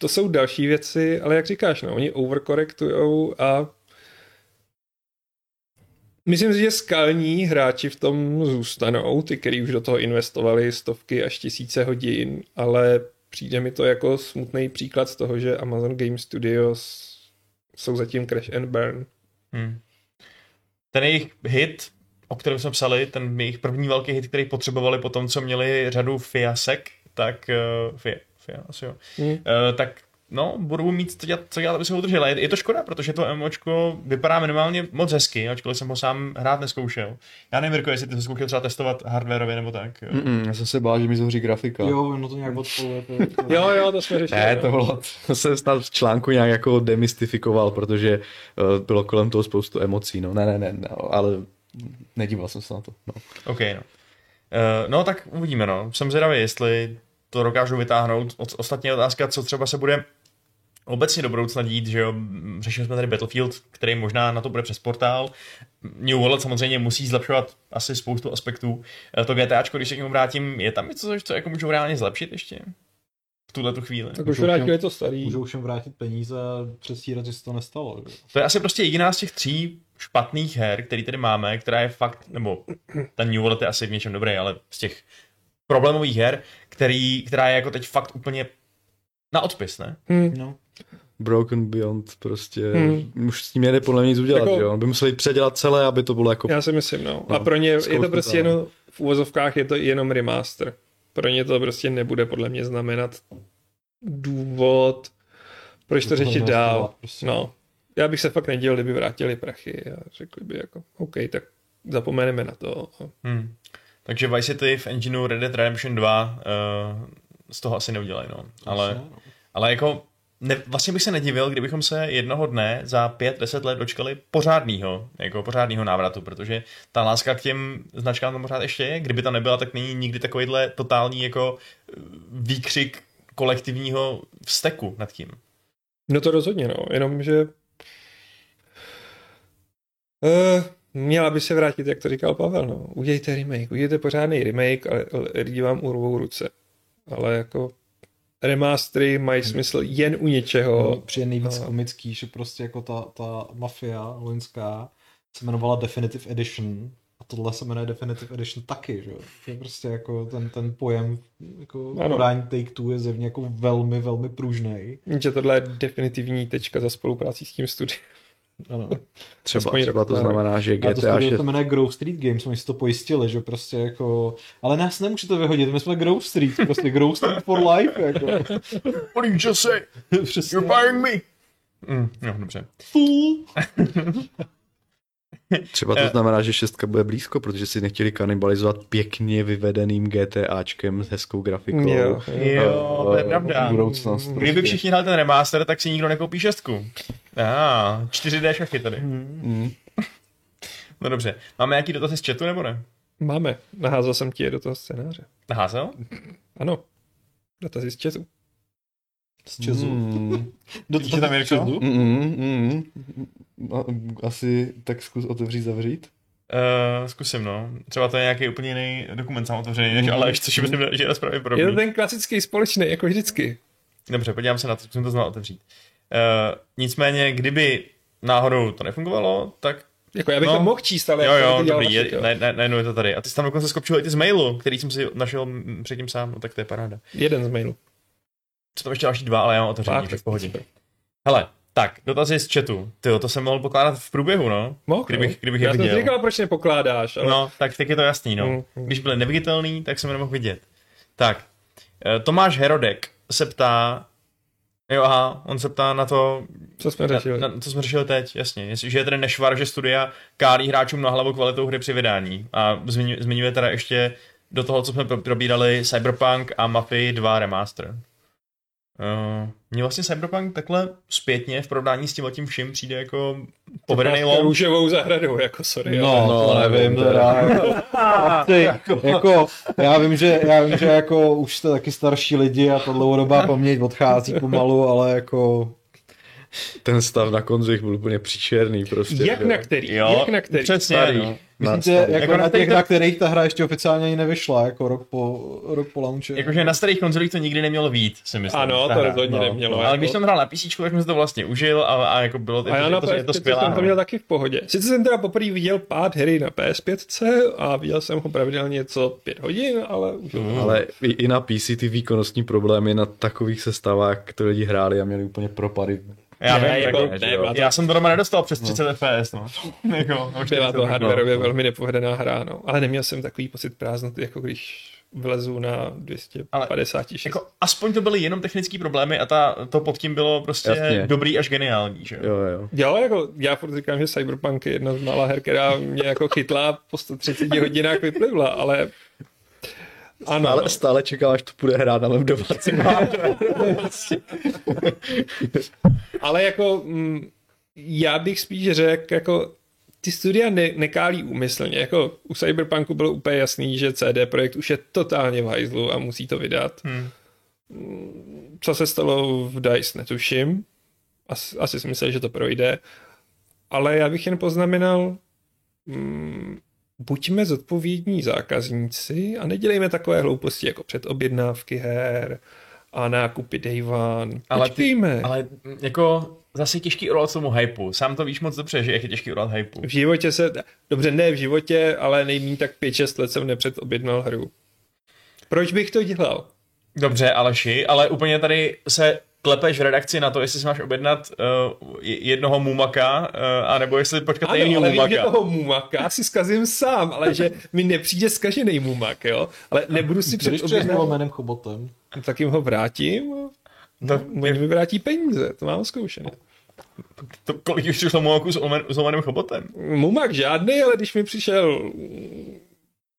to jsou další věci, ale jak říkáš, no, oni overkorektujou a myslím si, že skalní hráči v tom zůstanou, ty, kteří už do toho investovali stovky až tisíce hodin, ale přijde mi to jako smutný příklad z toho, že Amazon Game Studios jsou zatím crash and burn. Hmm. Ten jejich hit, o kterém jsme psali, ten jejich první velký hit, který potřebovali po tom, co měli řadu fiasek, tak uh, asi jo. Hmm. Uh, tak no, budou mít co dělat, co dělat, aby se ho udrželi. Je, je to škoda, protože to MMOčko vypadá minimálně moc hezky, ačkoliv jsem ho sám hrát neskoušel. Já nevím, Mirko, jestli ty jsi zkoušel třeba testovat hardwareově nebo tak. Jo. Mm-mm, já jsem se bál, že mi zohří grafika. Jo, no to nějak odpoluje. Jo, jo, to jsme řešili. Ne, no. to bylo, to jsem snad v článku nějak jako demystifikoval, protože uh, bylo kolem toho spoustu emocí, no. Ne, ne, ne, ne ale nedíval jsem se na to, no. OK, no. Uh, no tak uvidíme, no. Jsem zvědavý, jestli to dokážou vytáhnout. Ostatně otázka, co třeba se bude obecně do budoucna dít, že jo, řešili jsme tady Battlefield, který možná na to bude přes portál. New World samozřejmě musí zlepšovat asi spoustu aspektů. Eh, To GTAčko, když se k němu vrátím, je tam něco, co jako můžou reálně zlepšit ještě? V tuhle tu chvíli. Tak už vrátili všem- to starý. Můžou všem vrátit peníze a předstírat, že se to nestalo. Že? To je asi prostě jediná z těch tří špatných her, který tady máme, která je fakt, nebo ten New World je asi v něčem dobrý, ale z těch problémových her, který, která je jako teď fakt úplně na odpis, ne? Hmm. No. Broken Beyond prostě, Hmm. už s tím jede podle mě nic udělat, Jako- jo. By museli předělat celé, aby to bylo jako... Já si myslím, no. A No, pro ně je to prostě jenom, v úvozovkách je to jenom remaster. Pro ně to prostě nebude podle mě znamenat důvod, proč to To řešit dál. prostě. No. Já bych se fakt nedělal, kdyby vrátili prachy a řekli by jako, OK, tak zapomeneme na to. A Hmm. Takže Vice City v engineu Red Dead Redemption 2 uh, z toho asi neudělají, no. Ale, no. ale jako ne, vlastně bych se nedivil, kdybychom se jednoho dne za pět, deset let dočkali pořádného, jako pořádného návratu, protože ta láska k těm značkám tam pořád ještě je. Kdyby ta nebyla, tak není nikdy takovýhle totální jako eh, výkřik kolektivního vzteku nad tím. No to rozhodně, no. Jenom, že uh, měla by se vrátit, jak to říkal Pavel, no. Udějte remake, udějte pořádný remake, ale lidi vám urvou ruce. Ale jako remastery mají smysl jen u něčeho. No, přijde nejvíc No. komický, že prostě jako ta, ta mafia loňská se jmenovala Definitive Edition a tohle se jmenuje Definitive Edition taky, že jo. Prostě jako ten, ten pojem jako podání Take Two je zjevně jako velmi, velmi pružnej. Že tohle je definitivní tečka za spoluprácí s tím studiem. Ano. Třeba, aspoň třeba to znamená, že A to GTA studio 6... to jmenuje Grove Street Games, oni si to pojistili, že prostě jako, ale nás nemůžete vyhodit, my jsme Grove Street, prostě Grove Street for life, jako. What did you just say? Přesně. You're firing me! Mm, no, dobře. Třeba to znamená, že šestka bude blízko, protože si nechtěli kanibalizovat pěkně vyvedeným GTAčkem s hezkou grafikou. Jo, Jo, to je Eh, pravda. Budoucnost. Kdyby prostě. všichni hráli ten remaster, tak si nikdo nekoupí šestku. Ah, 4D šachy tady. Mm. No dobře. Máme nějaký dotazy z chatu nebo ne? Máme. Naházel jsem ti je do toho scénáře. Naházel? Ano. Dotazy z chatu. Z Česu. Mm. Dotazy tam Jirko? Mm, mm, mm. No, Asi tak zkus otevřít, zavřít. Uh, zkusím, no. Třeba to je nějaký úplně jiný dokument sám otevřený, než Aleš, což myslím, že je právě Je to ten klasický společný, jako vždycky. Dobře, podívám se na to, zkusím to znovu otevřít. Uh, nicméně, kdyby náhodou to nefungovalo, tak Jako já bych No. to mohl číst, ale jo, jak to jo, dělal dobrý, je, jo. ne, ne, najednou je to tady. A ty jsi tam dokonce skopčil i ty z mailu, který jsem si našel předtím sám, no tak to je paráda. Jeden z mailů. Co tam ještě další dva, ale já mám otevřený, v pohodě. Hele, tak, dotazy z chatu. Ty to jsem mohl pokládat v průběhu, no. Mohl, Kdybych- kdybych je já jsem si viděl. říkal, proč nepokládáš, ale... No, tak teď je to jasný, no. Mm, mm. Když byly neviditelný, tak jsem je nemohl vidět. Tak, eh, Tomáš Herodek se ptá, jo aha, on se ptá na to, Co jsme na, řešili? na, to jsme řešili teď, jasně, jestli, že je tedy nešvar, že studia kálí hráčům na hlavu kvalitou hry při vydání. A zmiňuje, zmiňuje teda ještě do toho, co jsme pro- probírali Cyberpunk a Mafii 2 Remaster. Uh, mně vlastně Cyberpunk takhle zpětně v porovnání s tím tím vším přijde jako povedený lom. Růžovou zahradou, jako sorry. No, ale- no, to nevím, teda. Jako, ty, jako, já vím, že, já vím, že jako už jste taky starší lidi a ta dlouhodobá paměť odchází pomalu, ale jako Ten stav na konzolích byl úplně příčerný prostě. Jak jo. na který? Jo, Jak na který? přesně, Starý. no. Myslíte, starý. jako, Jako na na těch, těch- na kterých ta hra ještě oficiálně ani nevyšla, jako rok po, rok po launchi. Jakože na starých konzolích to nikdy nemělo vít, si myslím. Ano, to hra. rozhodně no. nemělo. Ale jako. když jsem hrál na PC, tak jsem si to vlastně užil a, a jako bylo A já na to, je to PS5 skvělá. jsem to no. měl taky v pohodě. Sice jsem teda poprvé viděl pát hry na PS5 a viděl jsem ho pravidelně co pět hodin, ale už Mm. Ale i, i na PC ty výkonnostní problémy na takových sestavách, které lidi hráli a měli úplně propady. Já, Ne, vím, jako- ne, byla to- já jsem to doma nedostal přes 30 FPS, no. jako, no, byla to 40, hardwareově no. velmi nepovedená hra, no. Ale neměl jsem takový pocit prázdnoty, jako když vlezu na 256. Jako, aspoň to byly jenom technické problémy a ta, to pod tím bylo prostě Jasně. dobrý až geniální, že? Jo, jo. Jo, jako já furt říkám, že Cyberpunk je jedna z mála her, která mě jako chytla po 130 hodinách vyplivla, ale ano, Ale stále čekám, až to bude hrát na mém domácím ale jako mm, já bych spíš řekl, jako ty studia ne, nekálí úmyslně, jako u Cyberpunku bylo úplně jasný, že CD Projekt už je totálně v hajzlu a musí to vydat. Hmm. Co se stalo v DICE, netuším. Asi, asi si myslel, že to projde. Ale já bych jen poznamenal, mm, buďme zodpovědní zákazníci a nedělejme takové hlouposti jako předobjednávky her a nákupy day one. Ale ty-. Ale mm, jako zase těžký urovat tomu hypeu. Sám to víš moc dobře, že jak je těžký urovat hypeu. V životě se, dobře ne v životě, ale nejméně tak 5-6 let jsem nepředobjednal hru. Proč bych to dělal? Dobře, Aleši, ale úplně tady se klepeš v redakci na to, jestli si máš objednat uh, jednoho mumaka, uh, anebo jestli počkat Ano, jiného mumaka. toho mumaka si zkazím sám, ale že mi nepřijde zkažený mumak, jo? Ale nebudu si předobjednat, jménem Chobotem. tak jim ho vrátím a To, oni mi vrátí peníze, to mám zkoušené. to, kolik už přišlo mumaku s olmen- s chobotem? Mumak žádný, ale když mi přišel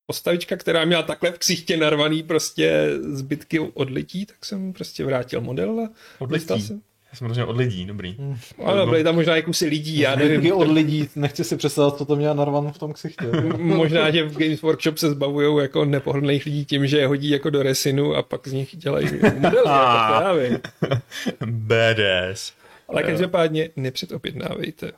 postavička, která měla takhle v ksichtě narvaný prostě zbytky od lidí, tak jsem prostě vrátil model a Od lidí? jsem. Já jsem rozuměl od lidí, dobrý. Ano, byly tam možná i kusy lidí, já Nevím. nevím. od lidí, nechci si představit, co to měla narvan v tom ksichtě. Možná, že v Games Workshop se zbavují jako nepohodlných lidí tím, že je hodí jako do resinu a pak z nich dělají modely, jako to já vím. Badass. Ale každopádně nepředobjednávejte.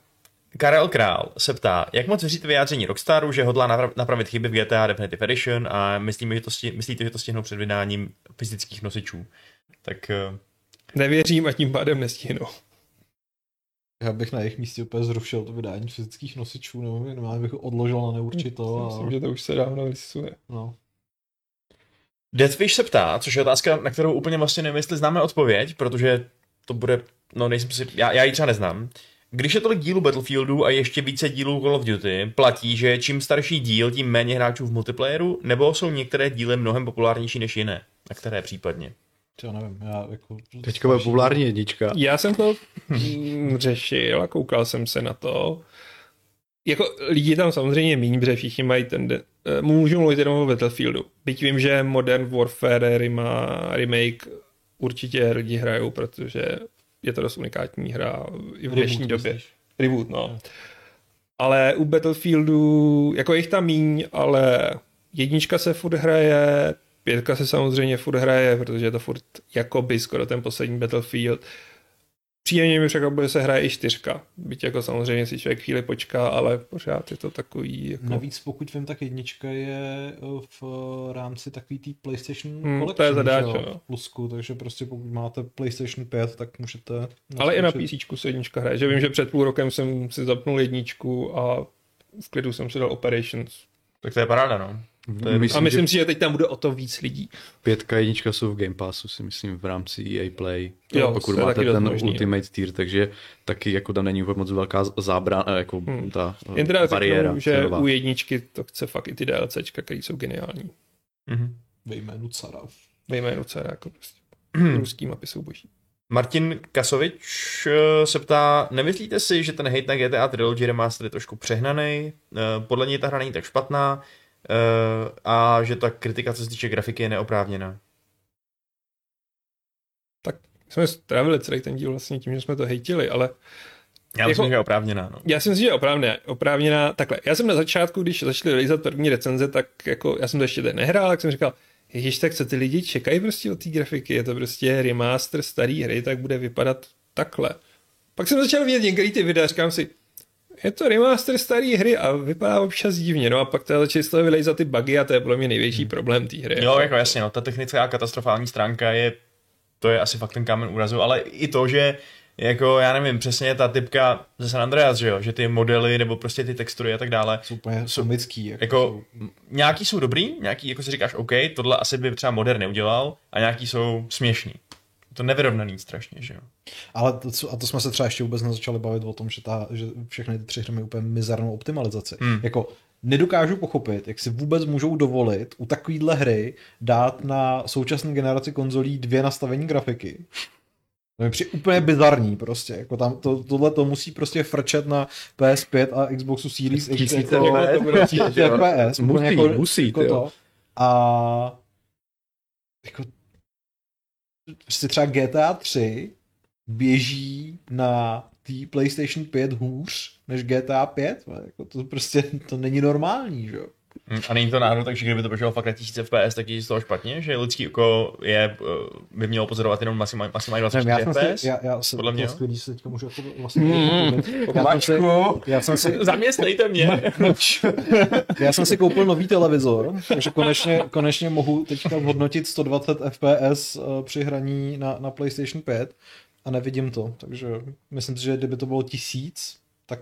Karel Král se ptá, jak moc věříte vyjádření Rockstaru, že hodlá napra- napravit chyby v GTA Definitive Edition a myslíme, že to sti- myslíte, že to stihnou před vydáním fyzických nosičů? Tak eh, Nevěřím a tím pádem nestihnu. Já bych na jejich místě úplně zrušil to vydání fyzických nosičů, nebo minimálně bych ho odložil na neurčito. A, Myslím, že to už se dávno rysuje. no. Deathwish se ptá, což je otázka, na kterou úplně vlastně nevím, jestli známe odpověď, protože to bude, no nejsem si, já, já ji třeba neznám. Když je tolik dílů Battlefieldu a ještě více dílů Call of Duty, platí, že čím starší díl, tím méně hráčů v multiplayeru, nebo jsou některé díly mnohem populárnější než jiné? A které případně? Já nevím, já jako... Teďka bude populární jednička. Já jsem to řešil a koukal jsem se na to. Jako lidi tam samozřejmě míň, protože všichni mají ten... De- eh, můžu mluvit jenom o Battlefieldu. Byť vím, že Modern Warfare rima, remake určitě lidi hrajou, protože je to dost unikátní hra i v dnešní Reboot, době. myslíš? Reboot, no. Ale u Battlefieldu, jako jich tam míň, ale jednička se furt hraje, pětka se samozřejmě furt hraje, protože je to furt jakoby skoro ten poslední Battlefield. Příjemně mi překvapuje, že se hraje i čtyřka. Byť jako samozřejmě si člověk chvíli počká, ale pořád je to takový jako... Navíc pokud vím, tak jednička je eh, v rámci takový tý PlayStation Hmm, Collection, to je zadáč, že jo, jo. v plusku, takže prostě pokud máte PlayStation 5, tak můžete... Ale i na naskočit. PC se jednička hraje. Že vím, že před půl rokem jsem si zapnul jedničku a v klidu jsem si dal Operations. Tak to je paráda, no. To je- A myslím si, že teď tam bude o to víc lidí. Pětka, jednička jsou v Game Passu, si myslím, v rámci EA Play. Jo, pokud to je máte taky ten možný, Ultimate tier, takže taky jako tam není úplně moc velká zábrana, jako Hmm. ta eh, Jen teda bariéra. řeknu, že u jedničky to chce fakt i ty DLCčka, které jsou geniální. Mhm. Ve jménu cara. Ve jménu dcera, jako prostě. Ruský mapy jsou boží. Martin Kasovič eh, se ptá, nemyslíte si, že ten hate na GTA Trilogy Remaster je trošku přehnaný? Eh, Podle něj ta hra není tak špatná eh, a že ta kritika, co se týče grafiky, je neoprávněná. Jsme strávili celý ten díl vlastně tím, že jsme to hejtili, ale Já Jako- myslím, že je oprávněná. No. já si myslím, že je oprávně, oprávněná takhle. Já jsem na začátku, když začali vylizat první recenze, tak jako já jsem to ještě nehrál, tak jsem říkal, ježiš, tak co ty lidi čekají prostě od té grafiky, je to prostě remaster starý hry, tak bude vypadat takhle. Pak jsem začal vidět některé ty videa, říkám si, je to remaster staré hry a vypadá občas divně, no a pak to začali z toho vylejzat ty bugy a to je podle mě největší problém té hry. Jo, jako jasně, no, ta technická katastrofální stránka je, to je asi fakt ten kámen úrazu, ale i to, že jako, já nevím, přesně ta typka ze San Andreas, že jo, že ty modely nebo prostě ty textury a tak dále, Jsou úplně komický. Jako, jako jsou- nějaký jsou dobrý, nějaký jako si říkáš OK, tohle asi by třeba modern neudělal a nějaký jsou směšný. To nevyrovnaný strašně, že jo. Ale to, a to jsme se třeba ještě vůbec nezačali bavit o tom, že, ta, že všechny ty tři hry mají úplně mizernou optimalizaci. Hmm. Jako nedokážu pochopit, jak si vůbec můžou dovolit u takovýhle hry dát na současné generaci konzolí dvě nastavení grafiky. To mi přijde úplně bizarní prostě. Jako tam to, tohle to musí prostě frčet na PS5 a Xboxu Series X. Tisíce Jako, prostě, že jo. FPS. Musí, jako, musí, jako to. A jako prostě třeba GTA 3 běží na té PlayStation 5 hůř než GTA 5. vole. Jako to prostě to není normální, že jo? Mm, A není to náhodou, takže kdyby to běželo fakt na 1000 FPS, tak je z toho špatně, že lidský oko je, eh, by mělo pozorovat jenom maximálně, maximálně Nevím, 24 já jsem FPS. si, já, já se, Podle mě, skvělý, že se teďka můžu jako vlastně Mm. já, jsem si, já, jsem si, Zaměstnejte mě. já jsem si koupil nový televizor, takže konečně, konečně mohu teďka hodnotit 120 FPS eh, při hraní na, na PlayStation 5 a nevidím to, takže myslím si, že kdyby to bylo tisíc, tak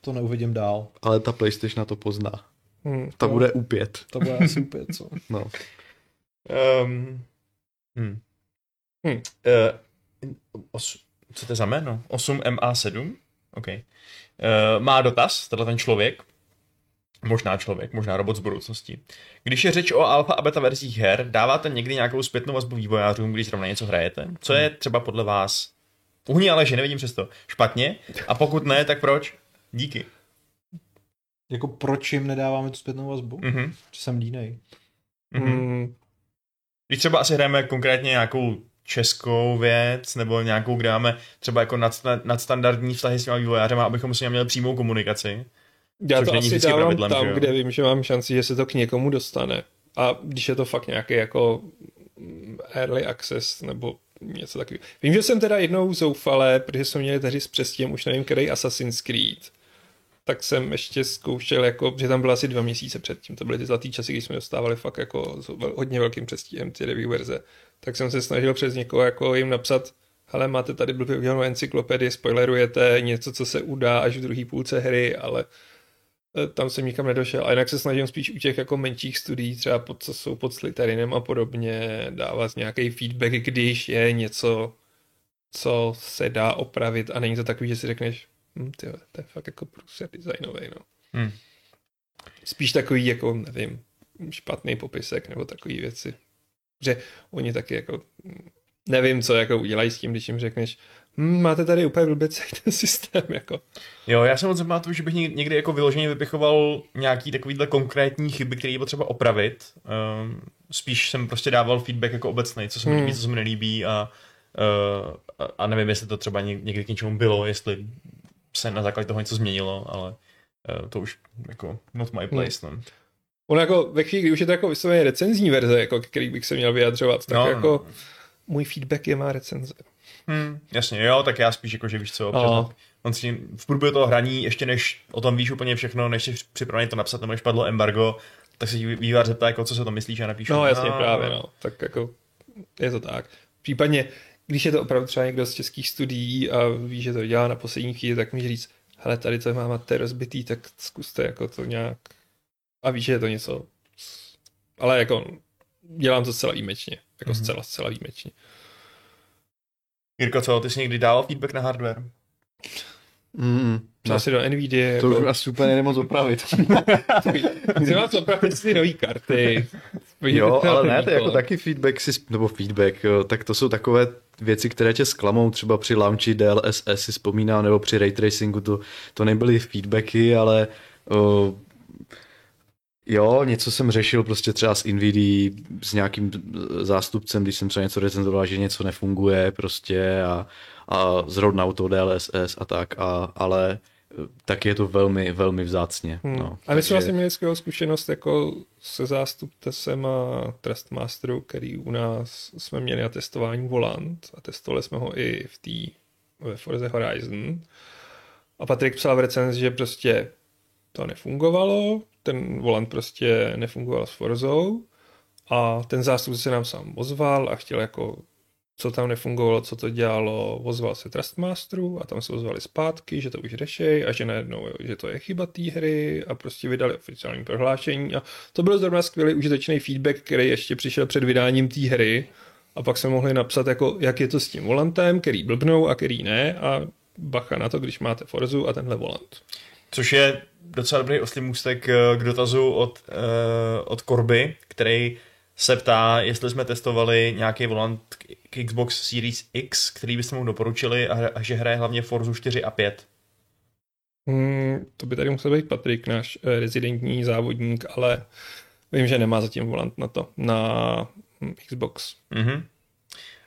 to neuvidím dál. Ale ta PlayStation to pozná. Hmm. Ta Jo. bude U5. To bude asi úplně co. No. Um, hm. Hm. Uh, os, co to je za jméno? 8MA7? OK. Uh, má dotaz, tenhle ten člověk, možná člověk, možná robot z budoucnosti. Když je řeč o alfa a beta verzích her, dáváte někdy nějakou zpětnou vazbu vývojářům, když zrovna něco hrajete? Co je třeba podle vás? Uhni ale, že nevidím přesto. Špatně? A pokud ne, tak proč? Díky. Jako proč jim nedáváme tu zpětnou vazbu? Mhm. Že jsem línej. Mhm. Hmm. Když třeba asi hrajeme konkrétně nějakou českou věc, nebo nějakou, kde máme třeba jako nadsta- nadstandardní vztahy s těma vývojářema, abychom s nimi měli přímou komunikaci. Já to asi dávám pravidlem, tam, kde vím, že mám šanci, že se to k někomu dostane. A když je to fakt nějaký jako mm, early access nebo něco takového. Vím, že jsem teda jednou zoufale, protože jsme měli tehdy s přestěhem, už nevím, který Assassin's Creed, tak jsem ještě zkoušel, jako, že tam bylo asi dva měsíce předtím, to byly ty zlatý časy, kdy jsme dostávali fakt jako s hodně velkým přestíhem ty review verze, tak jsem se snažil přes někoho jako jim napsat, hele, máte tady blbě udělanou encyklopedii, spoilerujete něco, co se udá až v druhé půlce hry, ale eh, tam jsem nikam nedošel. A jinak se snažím spíš u těch jako menších studií, třeba pod, co jsou pod Slytherinem a podobně, dávat nějaký feedback, když je něco, co se dá opravit a není to takový, že si řekneš, hm, tyjo, to je fakt jako průser designový, no. Hmm. Spíš takový jako, nevím, špatný popisek nebo takový věci. Že oni taky jako nevím, co jako udělají s tím, když jim řekneš, hm, máte tady úplně blbě celý ten systém, jako. Jo, já jsem moc pamatuju, že bych něk- někdy jako vyloženě vypichoval nějaký takovýhle konkrétní chyby, které je potřeba opravit. Um, spíš jsem prostě dával feedback jako obecný, co se mi Hmm. líbí, co se mi nelíbí a, uh, a, a nevím, jestli to třeba něk- někdy k něčemu bylo, jestli se na základě toho něco změnilo, ale uh, to už jako not my place. No. Ono jako ve chvíli, kdy už je to jako vysloveně recenzní verze, jako který bych se měl vyjadřovat, tak No, jako no. můj feedback je má recenze. Hmm, jasně, jo, tak já spíš jako, že víš co, No. on si v průběhu toho hraní, ještě než o tom víš úplně všechno, než jsi připravený to napsat, nebo než padlo embargo, tak se ti vývář zeptá, jako, co se to myslíš a napíšu. No jasně, "No, právě, no. Tak jako je to tak. Případně, když je to opravdu třeba někdo z českých studií a ví, že to dělá na poslední chvíli, tak může říct, hele, tady to máte rozbitý, tak zkuste jako to nějak a víš, že je to něco, ale jako dělám to zcela výjimečně, jako Mhm. zcela, zcela výjimečně. Jirko, co, ty jsi někdy dával feedback na hardware? Mm, Třeba si do NVIDIA, to už jako, asi úplně nejde moc opravit. chci vás opravit si nový karty. jo, ale ne, to je jako taky feedback, si, nebo feedback, jo, tak to jsou takové věci, které tě zklamou, třeba při launchi DLSS si vzpomínám, nebo při ray tracingu, to, to nebyly feedbacky, ale o, jo, něco jsem řešil prostě třeba s NVIDIA, s nějakým zástupcem, když jsem třeba něco recenzoval, že něco nefunguje prostě a, a zrovna to DLSS a tak, a, ale tak je to velmi, velmi vzácně. Hmm. No, a my jsme vlastně měli skvělou zkušenost jako se zástupcem a Trustmasteru, který u nás jsme měli na testování volant a testovali jsme ho i v té ve Forza Horizon. A Patrik psal v recenzi, že prostě to nefungovalo, ten volant prostě nefungoval s Forzou a ten zástupce se nám sám ozval a chtěl jako co tam nefungovalo, co to dělalo, ozval se Trustmasteru a tam se ozvali zpátky, že to už řešej a že najednou, že to je chyba té hry a prostě vydali oficiální prohlášení a to byl zrovna skvělý užitečný feedback, který ještě přišel před vydáním té hry a pak jsme mohli napsat, jako, jak je to s tím volantem, který blbnou a který ne a bacha na to, když máte Forzu a tenhle volant. Což je docela dobrý oslý můstek eh, k dotazu od, uh, od Korby, který se ptá, jestli jsme testovali nějaký volant k- Xbox Series X, který byste mu doporučili a, a že hraje hlavně Forzu 4 a 5. Hmm, to by tady musel být Patrik, náš eh, rezidentní závodník, ale vím, že nemá zatím volant na to, na hm, Xbox. Mhm.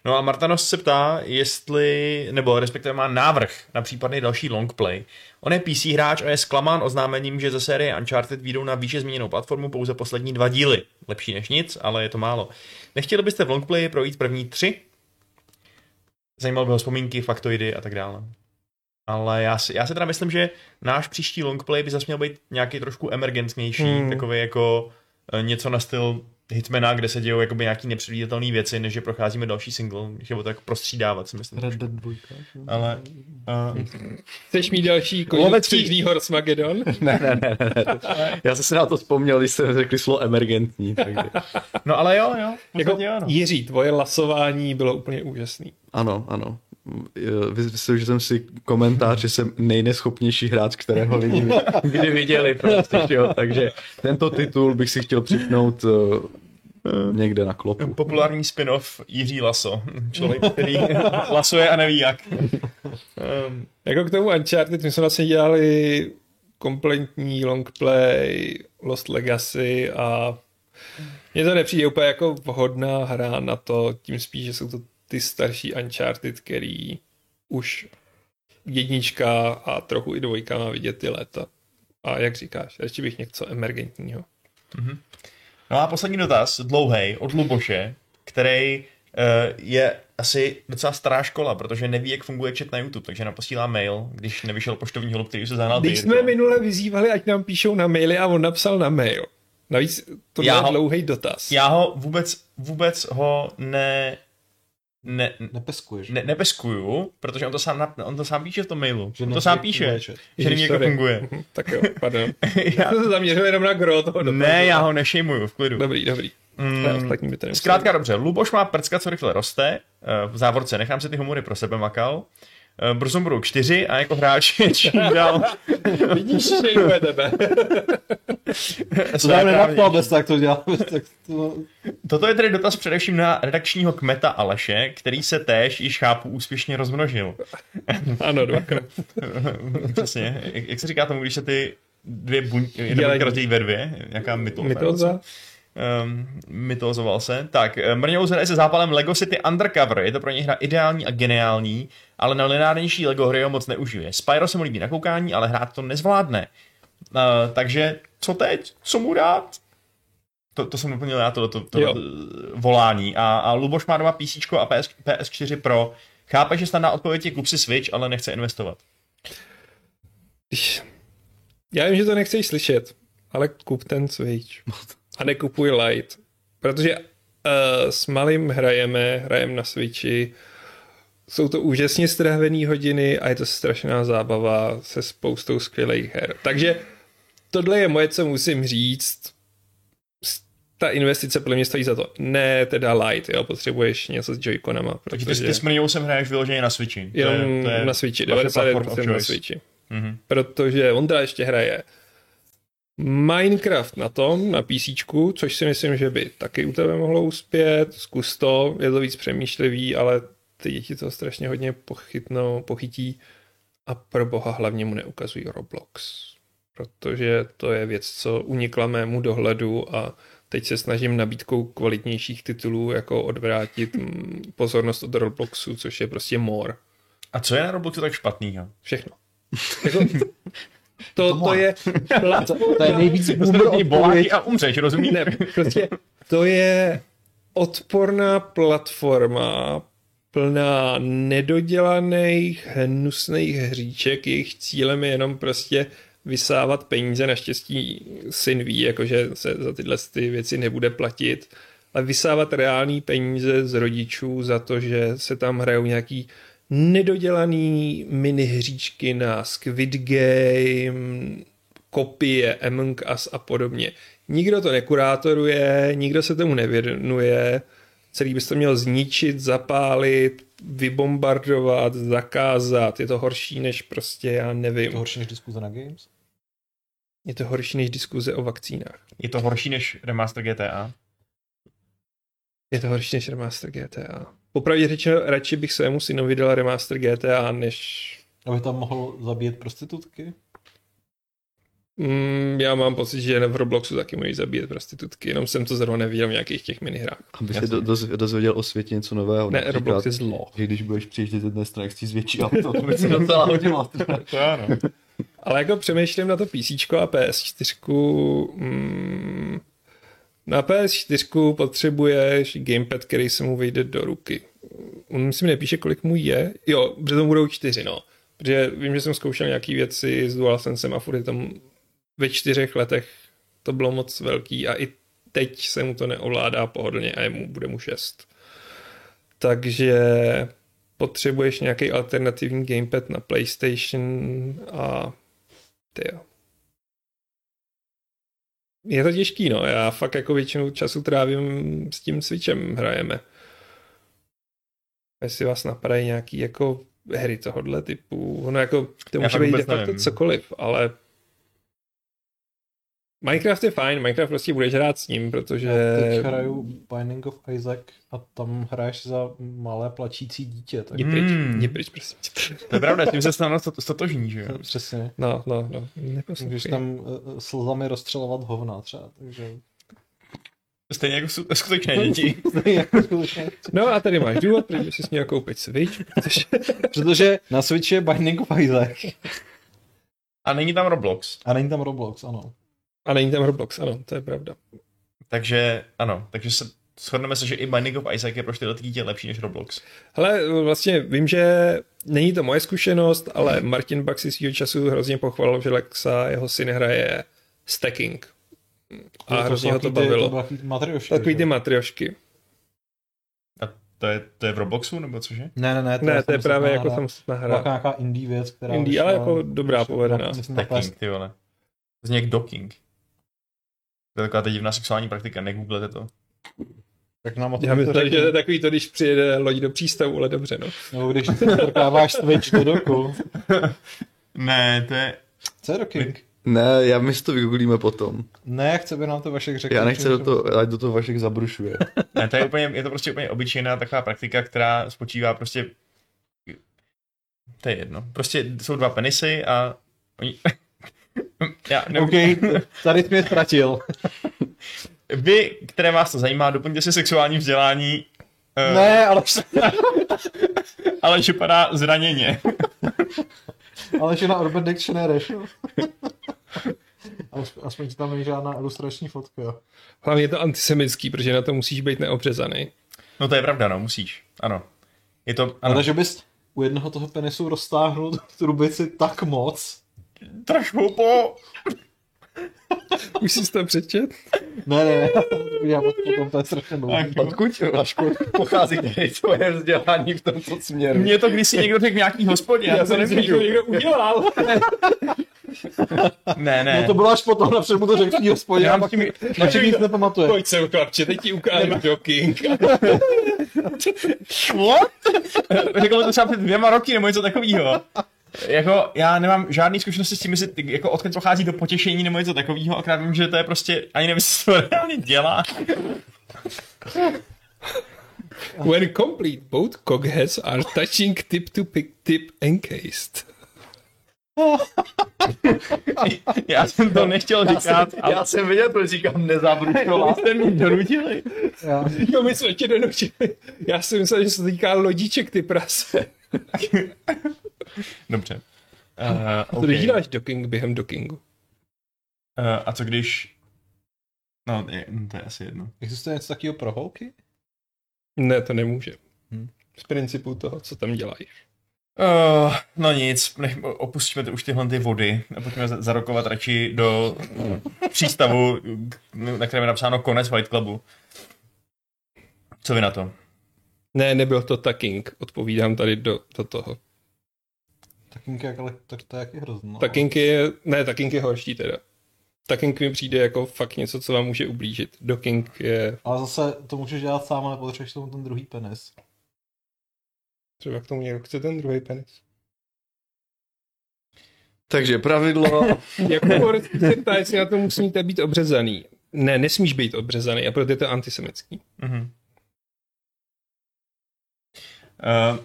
No a Martanos se ptá, jestli, nebo respektive má návrh na případný další longplay. On je PC hráč a je zklamán oznámením, že ze série Uncharted výjdou na výše zmíněnou platformu pouze poslední dva díly. Lepší než nic, ale je to málo. Nechtěli byste v longplayi projít první tři? Zajímalo by ho vzpomínky, faktoidy a tak dále. Ale já si, já si teda myslím, že náš příští longplay by zase měl být nějaký trošku emergentnější, Hmm. takový jako eh, něco na styl Hitmana, kde se dějou jakoby nějaký nepředvídatelné věci, než že procházíme další single, že to jako prostřídávat, si myslím. Red Dead 2. Ale uh, Chceš mít další Lovecký- konečný Horsemagedon? Ne, ne, ne, ne, ne. Já jsem si na to vzpomněl, když jsem řekli slovo emergentní. Takže. no ale jo, jo. Jako, ano. Jiří, tvoje lasování bylo úplně úžasný. Ano, ano. Vyslyšel jsem si komentář, že jsem nejneschopnější hráč, kterého lidi kdy viděli. Prostě, jo? Takže tento titul bych si chtěl připnout uh, někde na klopu. Populární spin-off Jiří Laso. Člověk, který lasuje a neví jak. Um, Jako k tomu Uncharted, my jsme vlastně dělali kompletní longplay, Lost Legacy a mně to nepřijde úplně jako vhodná hra na to, tím spíš, že jsou to ty starší Uncharted, který už jednička a trochu i dvojka má vidět ty léta. A jak říkáš, ještě bych něco emergentního. No a poslední dotaz, dlouhý, od Luboše, který uh, je asi docela stará škola, protože neví, jak funguje chat na YouTube, takže nám posílá mail, když nevyšel poštovní holub, který už se zahnal Když jsme minule vyzývali, ať nám píšou na maily a on napsal na mail. Navíc to Já ho- dlouhý dotaz. Já ho vůbec, vůbec ho ne, ne, Nepeskuješ. ne, nepeskuju, protože on to sám, on to sám píše v tom mailu. Že on to sám píše, že neví, jak to Sorry. funguje. Mhm, Tak jo, pardon. já, To se zaměřil jenom na gro toho ne, já ho nešejmuju, v klidu. Dobrý, dobrý. Mm. Zkrátka dobře, Luboš má prcka, co rychle roste, eh, v závorce, nechám si ty humory pro sebe makal. Brzo budou čtyři a jako hráč je čím dál Vidíš, že jde tebe. To nám nenapadlo, bez tak to děláme. Tak to... Toto je tedy dotaz především na redakčního kmeta Aleše, který se též již chápu úspěšně rozmnožil. Ano, dvakrát. Přesně. Jak, jak se říká tomu, když se ty dvě buňky, jedna Dělají- ve dvě? Jaká mytoza? Mytoza? Um, mytozoval se. Tak, eh, Mrňou hraje se zápalem Lego City Undercover. Je to pro něj hra ideální a geniální, ale na lineárnější Lego hry ho moc neužije. Spyro se mu líbí na koukání, ale hrát to nezvládne. Uh, takže co teď? Co mu dát? To, to jsem doplnil já, to, to, to, to volání. A, a Luboš má doma PC a PS, PS4 Pro. Chápe, že snadná odpověď je kup si Switch, ale nechce investovat. Já vím, že to nechceš slyšet, ale kup ten Switch. A nekupuj Lite. Protože uh, s malým hrajeme, hrajeme na Switchi, jsou to úžasně strávené hodiny a je to strašná zábava se spoustou skvělých her. Takže tohle je moje, co musím říct. Ta investice podle mě stojí za to. Ne teda Lite, jo, potřebuješ něco s Joy-Conama. Takže ty, ty s Mrňou sem hraješ vyloženě na Switchi. To je- Jenom to je na Switchi, vaše platform of 99% na. Switchi. Mhm. Protože on teda ještě hraje Minecraft na tom, na PC, což si myslím, že by taky u tebe mohlo uspět. Zkus to, je to víc přemýšlivý, ale ty děti to strašně hodně pochytnou, pochytí a pro boha hlavně mu neukazují Roblox. Protože to je věc, co unikla mému dohledu a teď se snažím nabídkou kvalitnějších titulů jako odvrátit mm, pozornost od Robloxu, což je prostě more. A co je na Robloxu tak špatnýho? Všechno. Jako, to, to je To je nejvíc boomer odpověď. A umřeš, rozumíš? ne, prostě to je odporná platforma plná nedodělaných, hnusných hříček, jejich cílem je jenom prostě vysávat peníze, naštěstí syn ví, jakože se za tyhle ty věci nebude platit, ale vysávat reální peníze z rodičů za to, že se tam hrajou nějaký nedodělaný minihříčky na Squid Game, kopie Among Us a podobně. Nikdo to nekurátoruje, nikdo se tomu nevěnuje, celý bys to měl zničit, zapálit, vybombardovat, zakázat. Je to horší než prostě, já nevím. To horší než diskuze na Games? Je to horší než diskuze o vakcínách. Je to horší než remaster GTA? Je to horší než remaster GTA. Popravdě řečeno, radši bych svému synovi dal remaster GTA, než... Aby tam mohl zabíjet prostitutky? Mm, já mám pocit, že v Robloxu taky můžeš zabíjet prostitutky, jenom jsem to zrovna neviděl v nějakých těch minihrách. Aby se do, doz, dozvěděl o světě něco nového. Ne, například, Roblox je zlo. Že když budeš přijíždět jedné strany, chci zvětší auto, to by se docela hodilo. To ano. Ale jako přemýšlím na to PC a PS4. Mm, na PS4 potřebuješ gamepad, který se mu vejde do ruky. On myslím nepíše, kolik mu je. Jo, protože to budou čtyři, no. Protože vím, že jsem zkoušel nějaký věci s DualSensem a furt je tam ve čtyřech letech to bylo moc velký a i teď se mu to neovládá pohodlně a je mu, bude mu šest. Takže potřebuješ nějaký alternativní gamepad na PlayStation a tyjo. Je to těžký, no. Já fakt jako většinu času trávím s tím Switchem, hrajeme. Jestli vás napadají nějaký jako hry tohohle typu, ono jako, to může být de facto cokoliv, ale Minecraft je fajn, Minecraft prostě budeš hrát s ním, protože... Já teď hraju Binding of Isaac a tam hraješ za malé plačící dítě. Tak... Jdi pryč, Hmm. jdi pryč, prosím tě. To je pravda, s tím se snadno sto- stotožní, že jo? Přesně. No, no, no. Můžeš Neposlouchej. tam uh, slzami rozstřelovat hovna třeba, takže... Stejně jako skutečné děti. Jako. No a tady máš důvod, proč by si měl koupit Switch, protože Protože na Switchi je Binding of Isaac A není tam Roblox. a není tam Roblox, ano. A není tam Roblox, ano, to je pravda. Takže ano, takže se shodneme se, že i Binding of Isaac je pro tyhle dítě lepší než Roblox. Hele, vlastně vím, že není to moje zkušenost, ale Martin Bach si svýho času hrozně pochvalil, že Lexa, jeho syn hraje stacking. A hrozně ho to bavilo. Takový ty matriošky, Takový ty matriošky. A to je, to je v Robloxu, nebo cože? Ne, ne, ne. Ne, to je právě jako hra. Byla hra. nějaká indie věc, která... Indie, ale jako dobrá, povedená. Stacking, ty vole. Zní jak docking. To je taková ta divná sexuální praktika, negooglete to. Tak nám o tom Já to myslím, že to je takový to, když přijede loď do přístavu, ale dobře, no. Nebo když strkáváš Switch do doku. Ne, to je... Co je doking? Ne, já my si to vygooglíme potom. Ne, chce by nám to Vašek řekl. Já nechci do toho, ať do toho Vašek zabrušuje. Ne, to je, úplně, je to prostě úplně obyčejná taková praktika, která spočívá prostě... To je jedno. Prostě jsou dva penisy a oni... Já ne, OK, tady jsi mě ztratil. Vy, které vás to zajímá, doplňte si sexuální vzdělání, eh, Ne, ale, ale že padá zraněně. ale že na Urban Dictionary. Aspoň, ti tam není žádná ilustrační fotka. jo. Hlavně je to antisemický, protože na to musíš být neobřezaný. No to je pravda, no, musíš. Ano. Je to, ano, Ale že bys u jednoho toho penisu roztáhnul tu trubici tak moc. Trošku po... Už jsi to přečet? Ne, ne, ne, já potom to je strašně dlouhý. Odkud, Vašku, pochází tady tvoje vzdělání v tomto směru? Mně to kdysi někdo řekl nějaký hospodě, já, to myslím, že to někdo udělal. Ne, ne. No to bylo až potom, napřed mu to řekl v hospodě, Já a pak tím- na čem nic nepamatuje. Pojď sem, chlapče, teď ti ukážu docking. What? Řekl mi to třeba před dvěma roky nebo něco takového. Jako, já nemám žádný zkušenosti s tím, jestli ty- jako odkud pochází do potěšení nebo něco takového, akorát vím, že to je prostě, ani nevím, jestli to reálně dělá. When complete, both cockheads are touching tip to pick tip encased. Já jsem to nechtěl říkat, ale Já jsem viděl, proč říkám nezabrušovat. jste mě donutili. Já, Jo, my jsme tě donutili. Já si myslel, že se to týká lodíček, ty prase. Dobře. Uh, okay. když děláš docking během dockingu? uh, a co když... No, je, to je asi jedno. existuje něco takového pro holky? Ne, to nemůže. Hm. Z principu toho, co tam děláš. Uh, no nic, nech, opustíme ty, už tyhle ty vody a pojďme za- zarokovat radši do přístavu, na kterém je napsáno konec White Clubu. Co vy na to? Ne, nebyl to tucking, odpovídám tady do, do toho. Takinky, jak, ale tak to je jaký hrozno. no. Tucking je, ne, tucking je horší teda. Tucking mi přijde jako fakt něco, co vám může ublížit. Docking je Ale zase to můžeš dělat sám, ale potřebuješ tomu ten druhý penis. třeba k tomu někdo chce ten druhý penis. Takže pravidlo, Jako teoreticky se ptá, jestli na to musíte být obřezaný. Ne, nesmíš být obřezaný a proto je to antisemický. Mhm. Uh,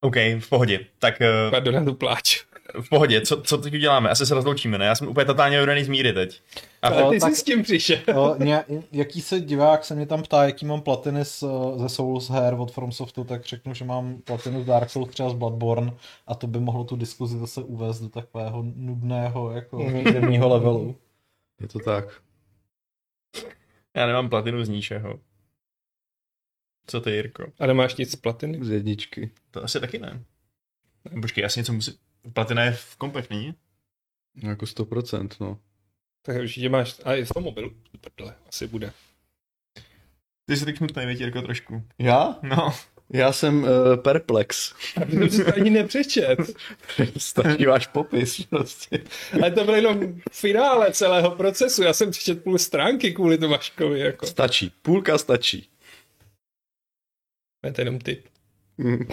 OK, v pohodě. Tak uh, Pardon, na tu pláč. v pohodě, co, co teď uděláme? Asi se rozloučíme, ne? Já jsem úplně totálně vydaný z míry teď. A Ale ty tak- jsi s tím přišel. O, ně, jaký se divák se mě tam ptá, jaký mám platiny z, ze Souls her od FromSoftu, tak řeknu, že mám platinu z Dark Souls třeba z Bloodborne a to by mohlo tu diskuzi zase uvést do takového nudného jako levelu. je to tak. já nemám platinu z ničeho. Co ty, Jirko? A nemáš nic z platiny? Z jedničky. To asi taky ne. Počkej, asi něco musí... Platina je v kompech, není? No, Jako 100%, no. Tak určitě máš, a je to mobil? Prdele, asi bude. Ty jsi tak smutný, věď, Jirko, trošku. Já? No. Já jsem uh, perplex. To jsi to ani nepřečet. Stačí váš popis prostě. Ale to bylo jenom finále celého procesu. Já jsem přečet půl stránky kvůli Tomáškovi. Jako. Stačí. Půlka stačí. Ne, to je jenom ty. Mm.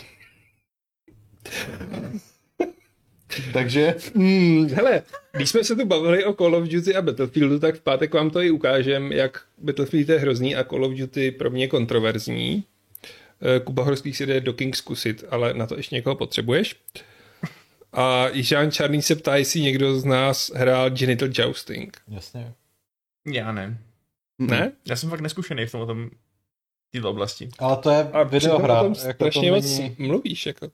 Takže Hmm, hele, když jsme se tu bavili o Call of Duty a Battlefieldu, tak v pátek vám to i ukážem, jak Battlefield je hrozný a Call of Duty pro mě kontroverzní. Eh, Kuba Horský si jde do King zkusit, ale na to ještě někoho potřebuješ. A Jižán Čarný se ptá, jestli někdo z nás hrál Genital Jousting. Jasně. Já ne. Ne? Já jsem fakt neskušený v tom, tom této oblasti. Ale to je A videohra. tom Jako to strašně moc není... mluvíš. Jako.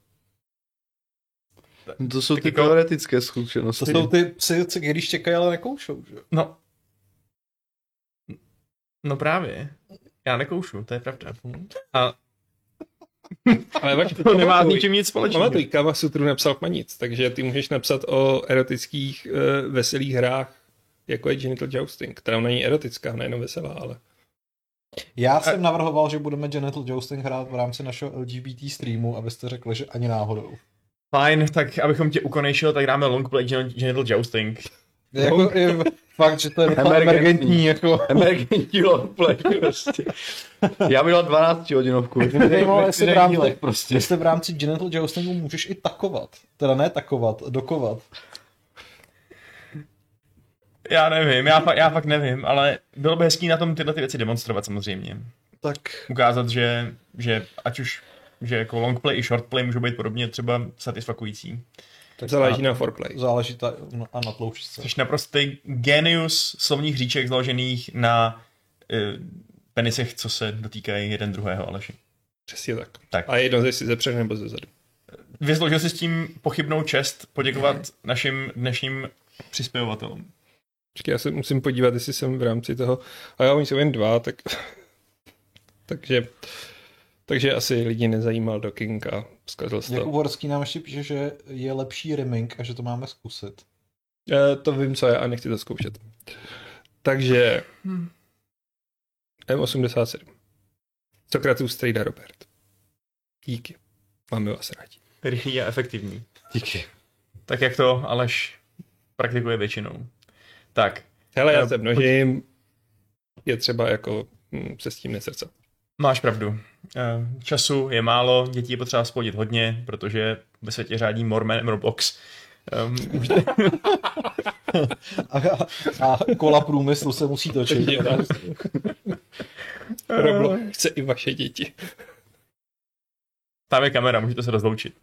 to jsou Tak ty jako- teoretické To zkušenosti. jsou ty psy, když čekají, ale nekoušou, že? No. No právě. Já nekoušu, to je pravda. A Ale vač, to nemá s ničím nic společného. Pamatuj, Kama Sutru napsal Kmanic, takže ty můžeš napsat o erotických uh, veselých hrách, jako je Genital Jousting, která není erotická, nejenom veselá, ale... Já jsem navrhoval, že budeme Genital Jousting hrát v rámci našeho LGBT streamu, abyste řekli, že ani náhodou. Fajn, tak abychom tě ukonejšil, tak dáme longplay Gen- Genital Jousting. Jako, je fakt, že to je Emergentní. emergentní, jako... Emergentní roleplay prostě. Já bych dal 12 hodinovku. Jestli v rámci, prostě. jestli v rámci Genital Joustingu můžeš i takovat. Teda ne takovat, dokovat. Já nevím, já, fa- já fakt nevím, ale bylo by hezký na tom tyhle ty věci demonstrovat samozřejmě. Tak Ukázat, že, že ať už že jako long play i short play můžou být podobně třeba satisfakující. Záleží na foreplay. záleží ta, no, a na tloušťce. Což naprostý genius slovních hříček založených na uh, penisech, co se dotýkají jeden druhého, Aleši. Přesně tak. Tak. A jedno jestli ze před nebo ze zadu. Vyzložil si s tím pochybnou čest poděkovat našim dnešním přispěvovatelům. Počkej, já se musím podívat, jestli jsem v rámci toho... A já oni jsou jen dva, tak... takže... Takže asi lidi nezajímal docking a zkazil se Jakub to. Horský nám ještě píše, že je lepší rimming a že to máme zkusit. E, to vím, co je a nechci to zkoušet. Takže... M87. Sokratus Strejda Robert. Díky. Máme vás rádi. Rychlý a efektivní. Díky. Tak jak to Aleš praktikuje většinou. Tak, Hele, já se množím. Je třeba jako hm, se s tím nesrdcat. máš pravdu. Eh, Času je málo, dětí je potřeba splodit hodně, protože ve světě řádí Mormon Roblox. Um, A, a kola průmyslu se musí točit. Roblo chce i vaše děti. tam je kamera, můžete se rozloučit.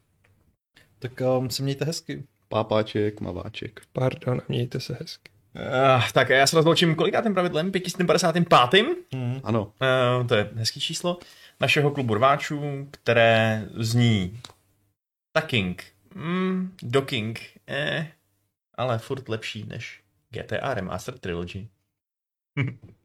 Tak um, se mějte hezky. Pápáček, maváček. Pardon, mějte se hezky. Uh, tak a já se rozloučím kolikátým pravidlem? 555. Hmm. Ano. Uh, to je hezký číslo našeho klubu rváčů, které zní Taking, mm, Docking, eh, ale furt lepší než GTA Remastered Trilogy.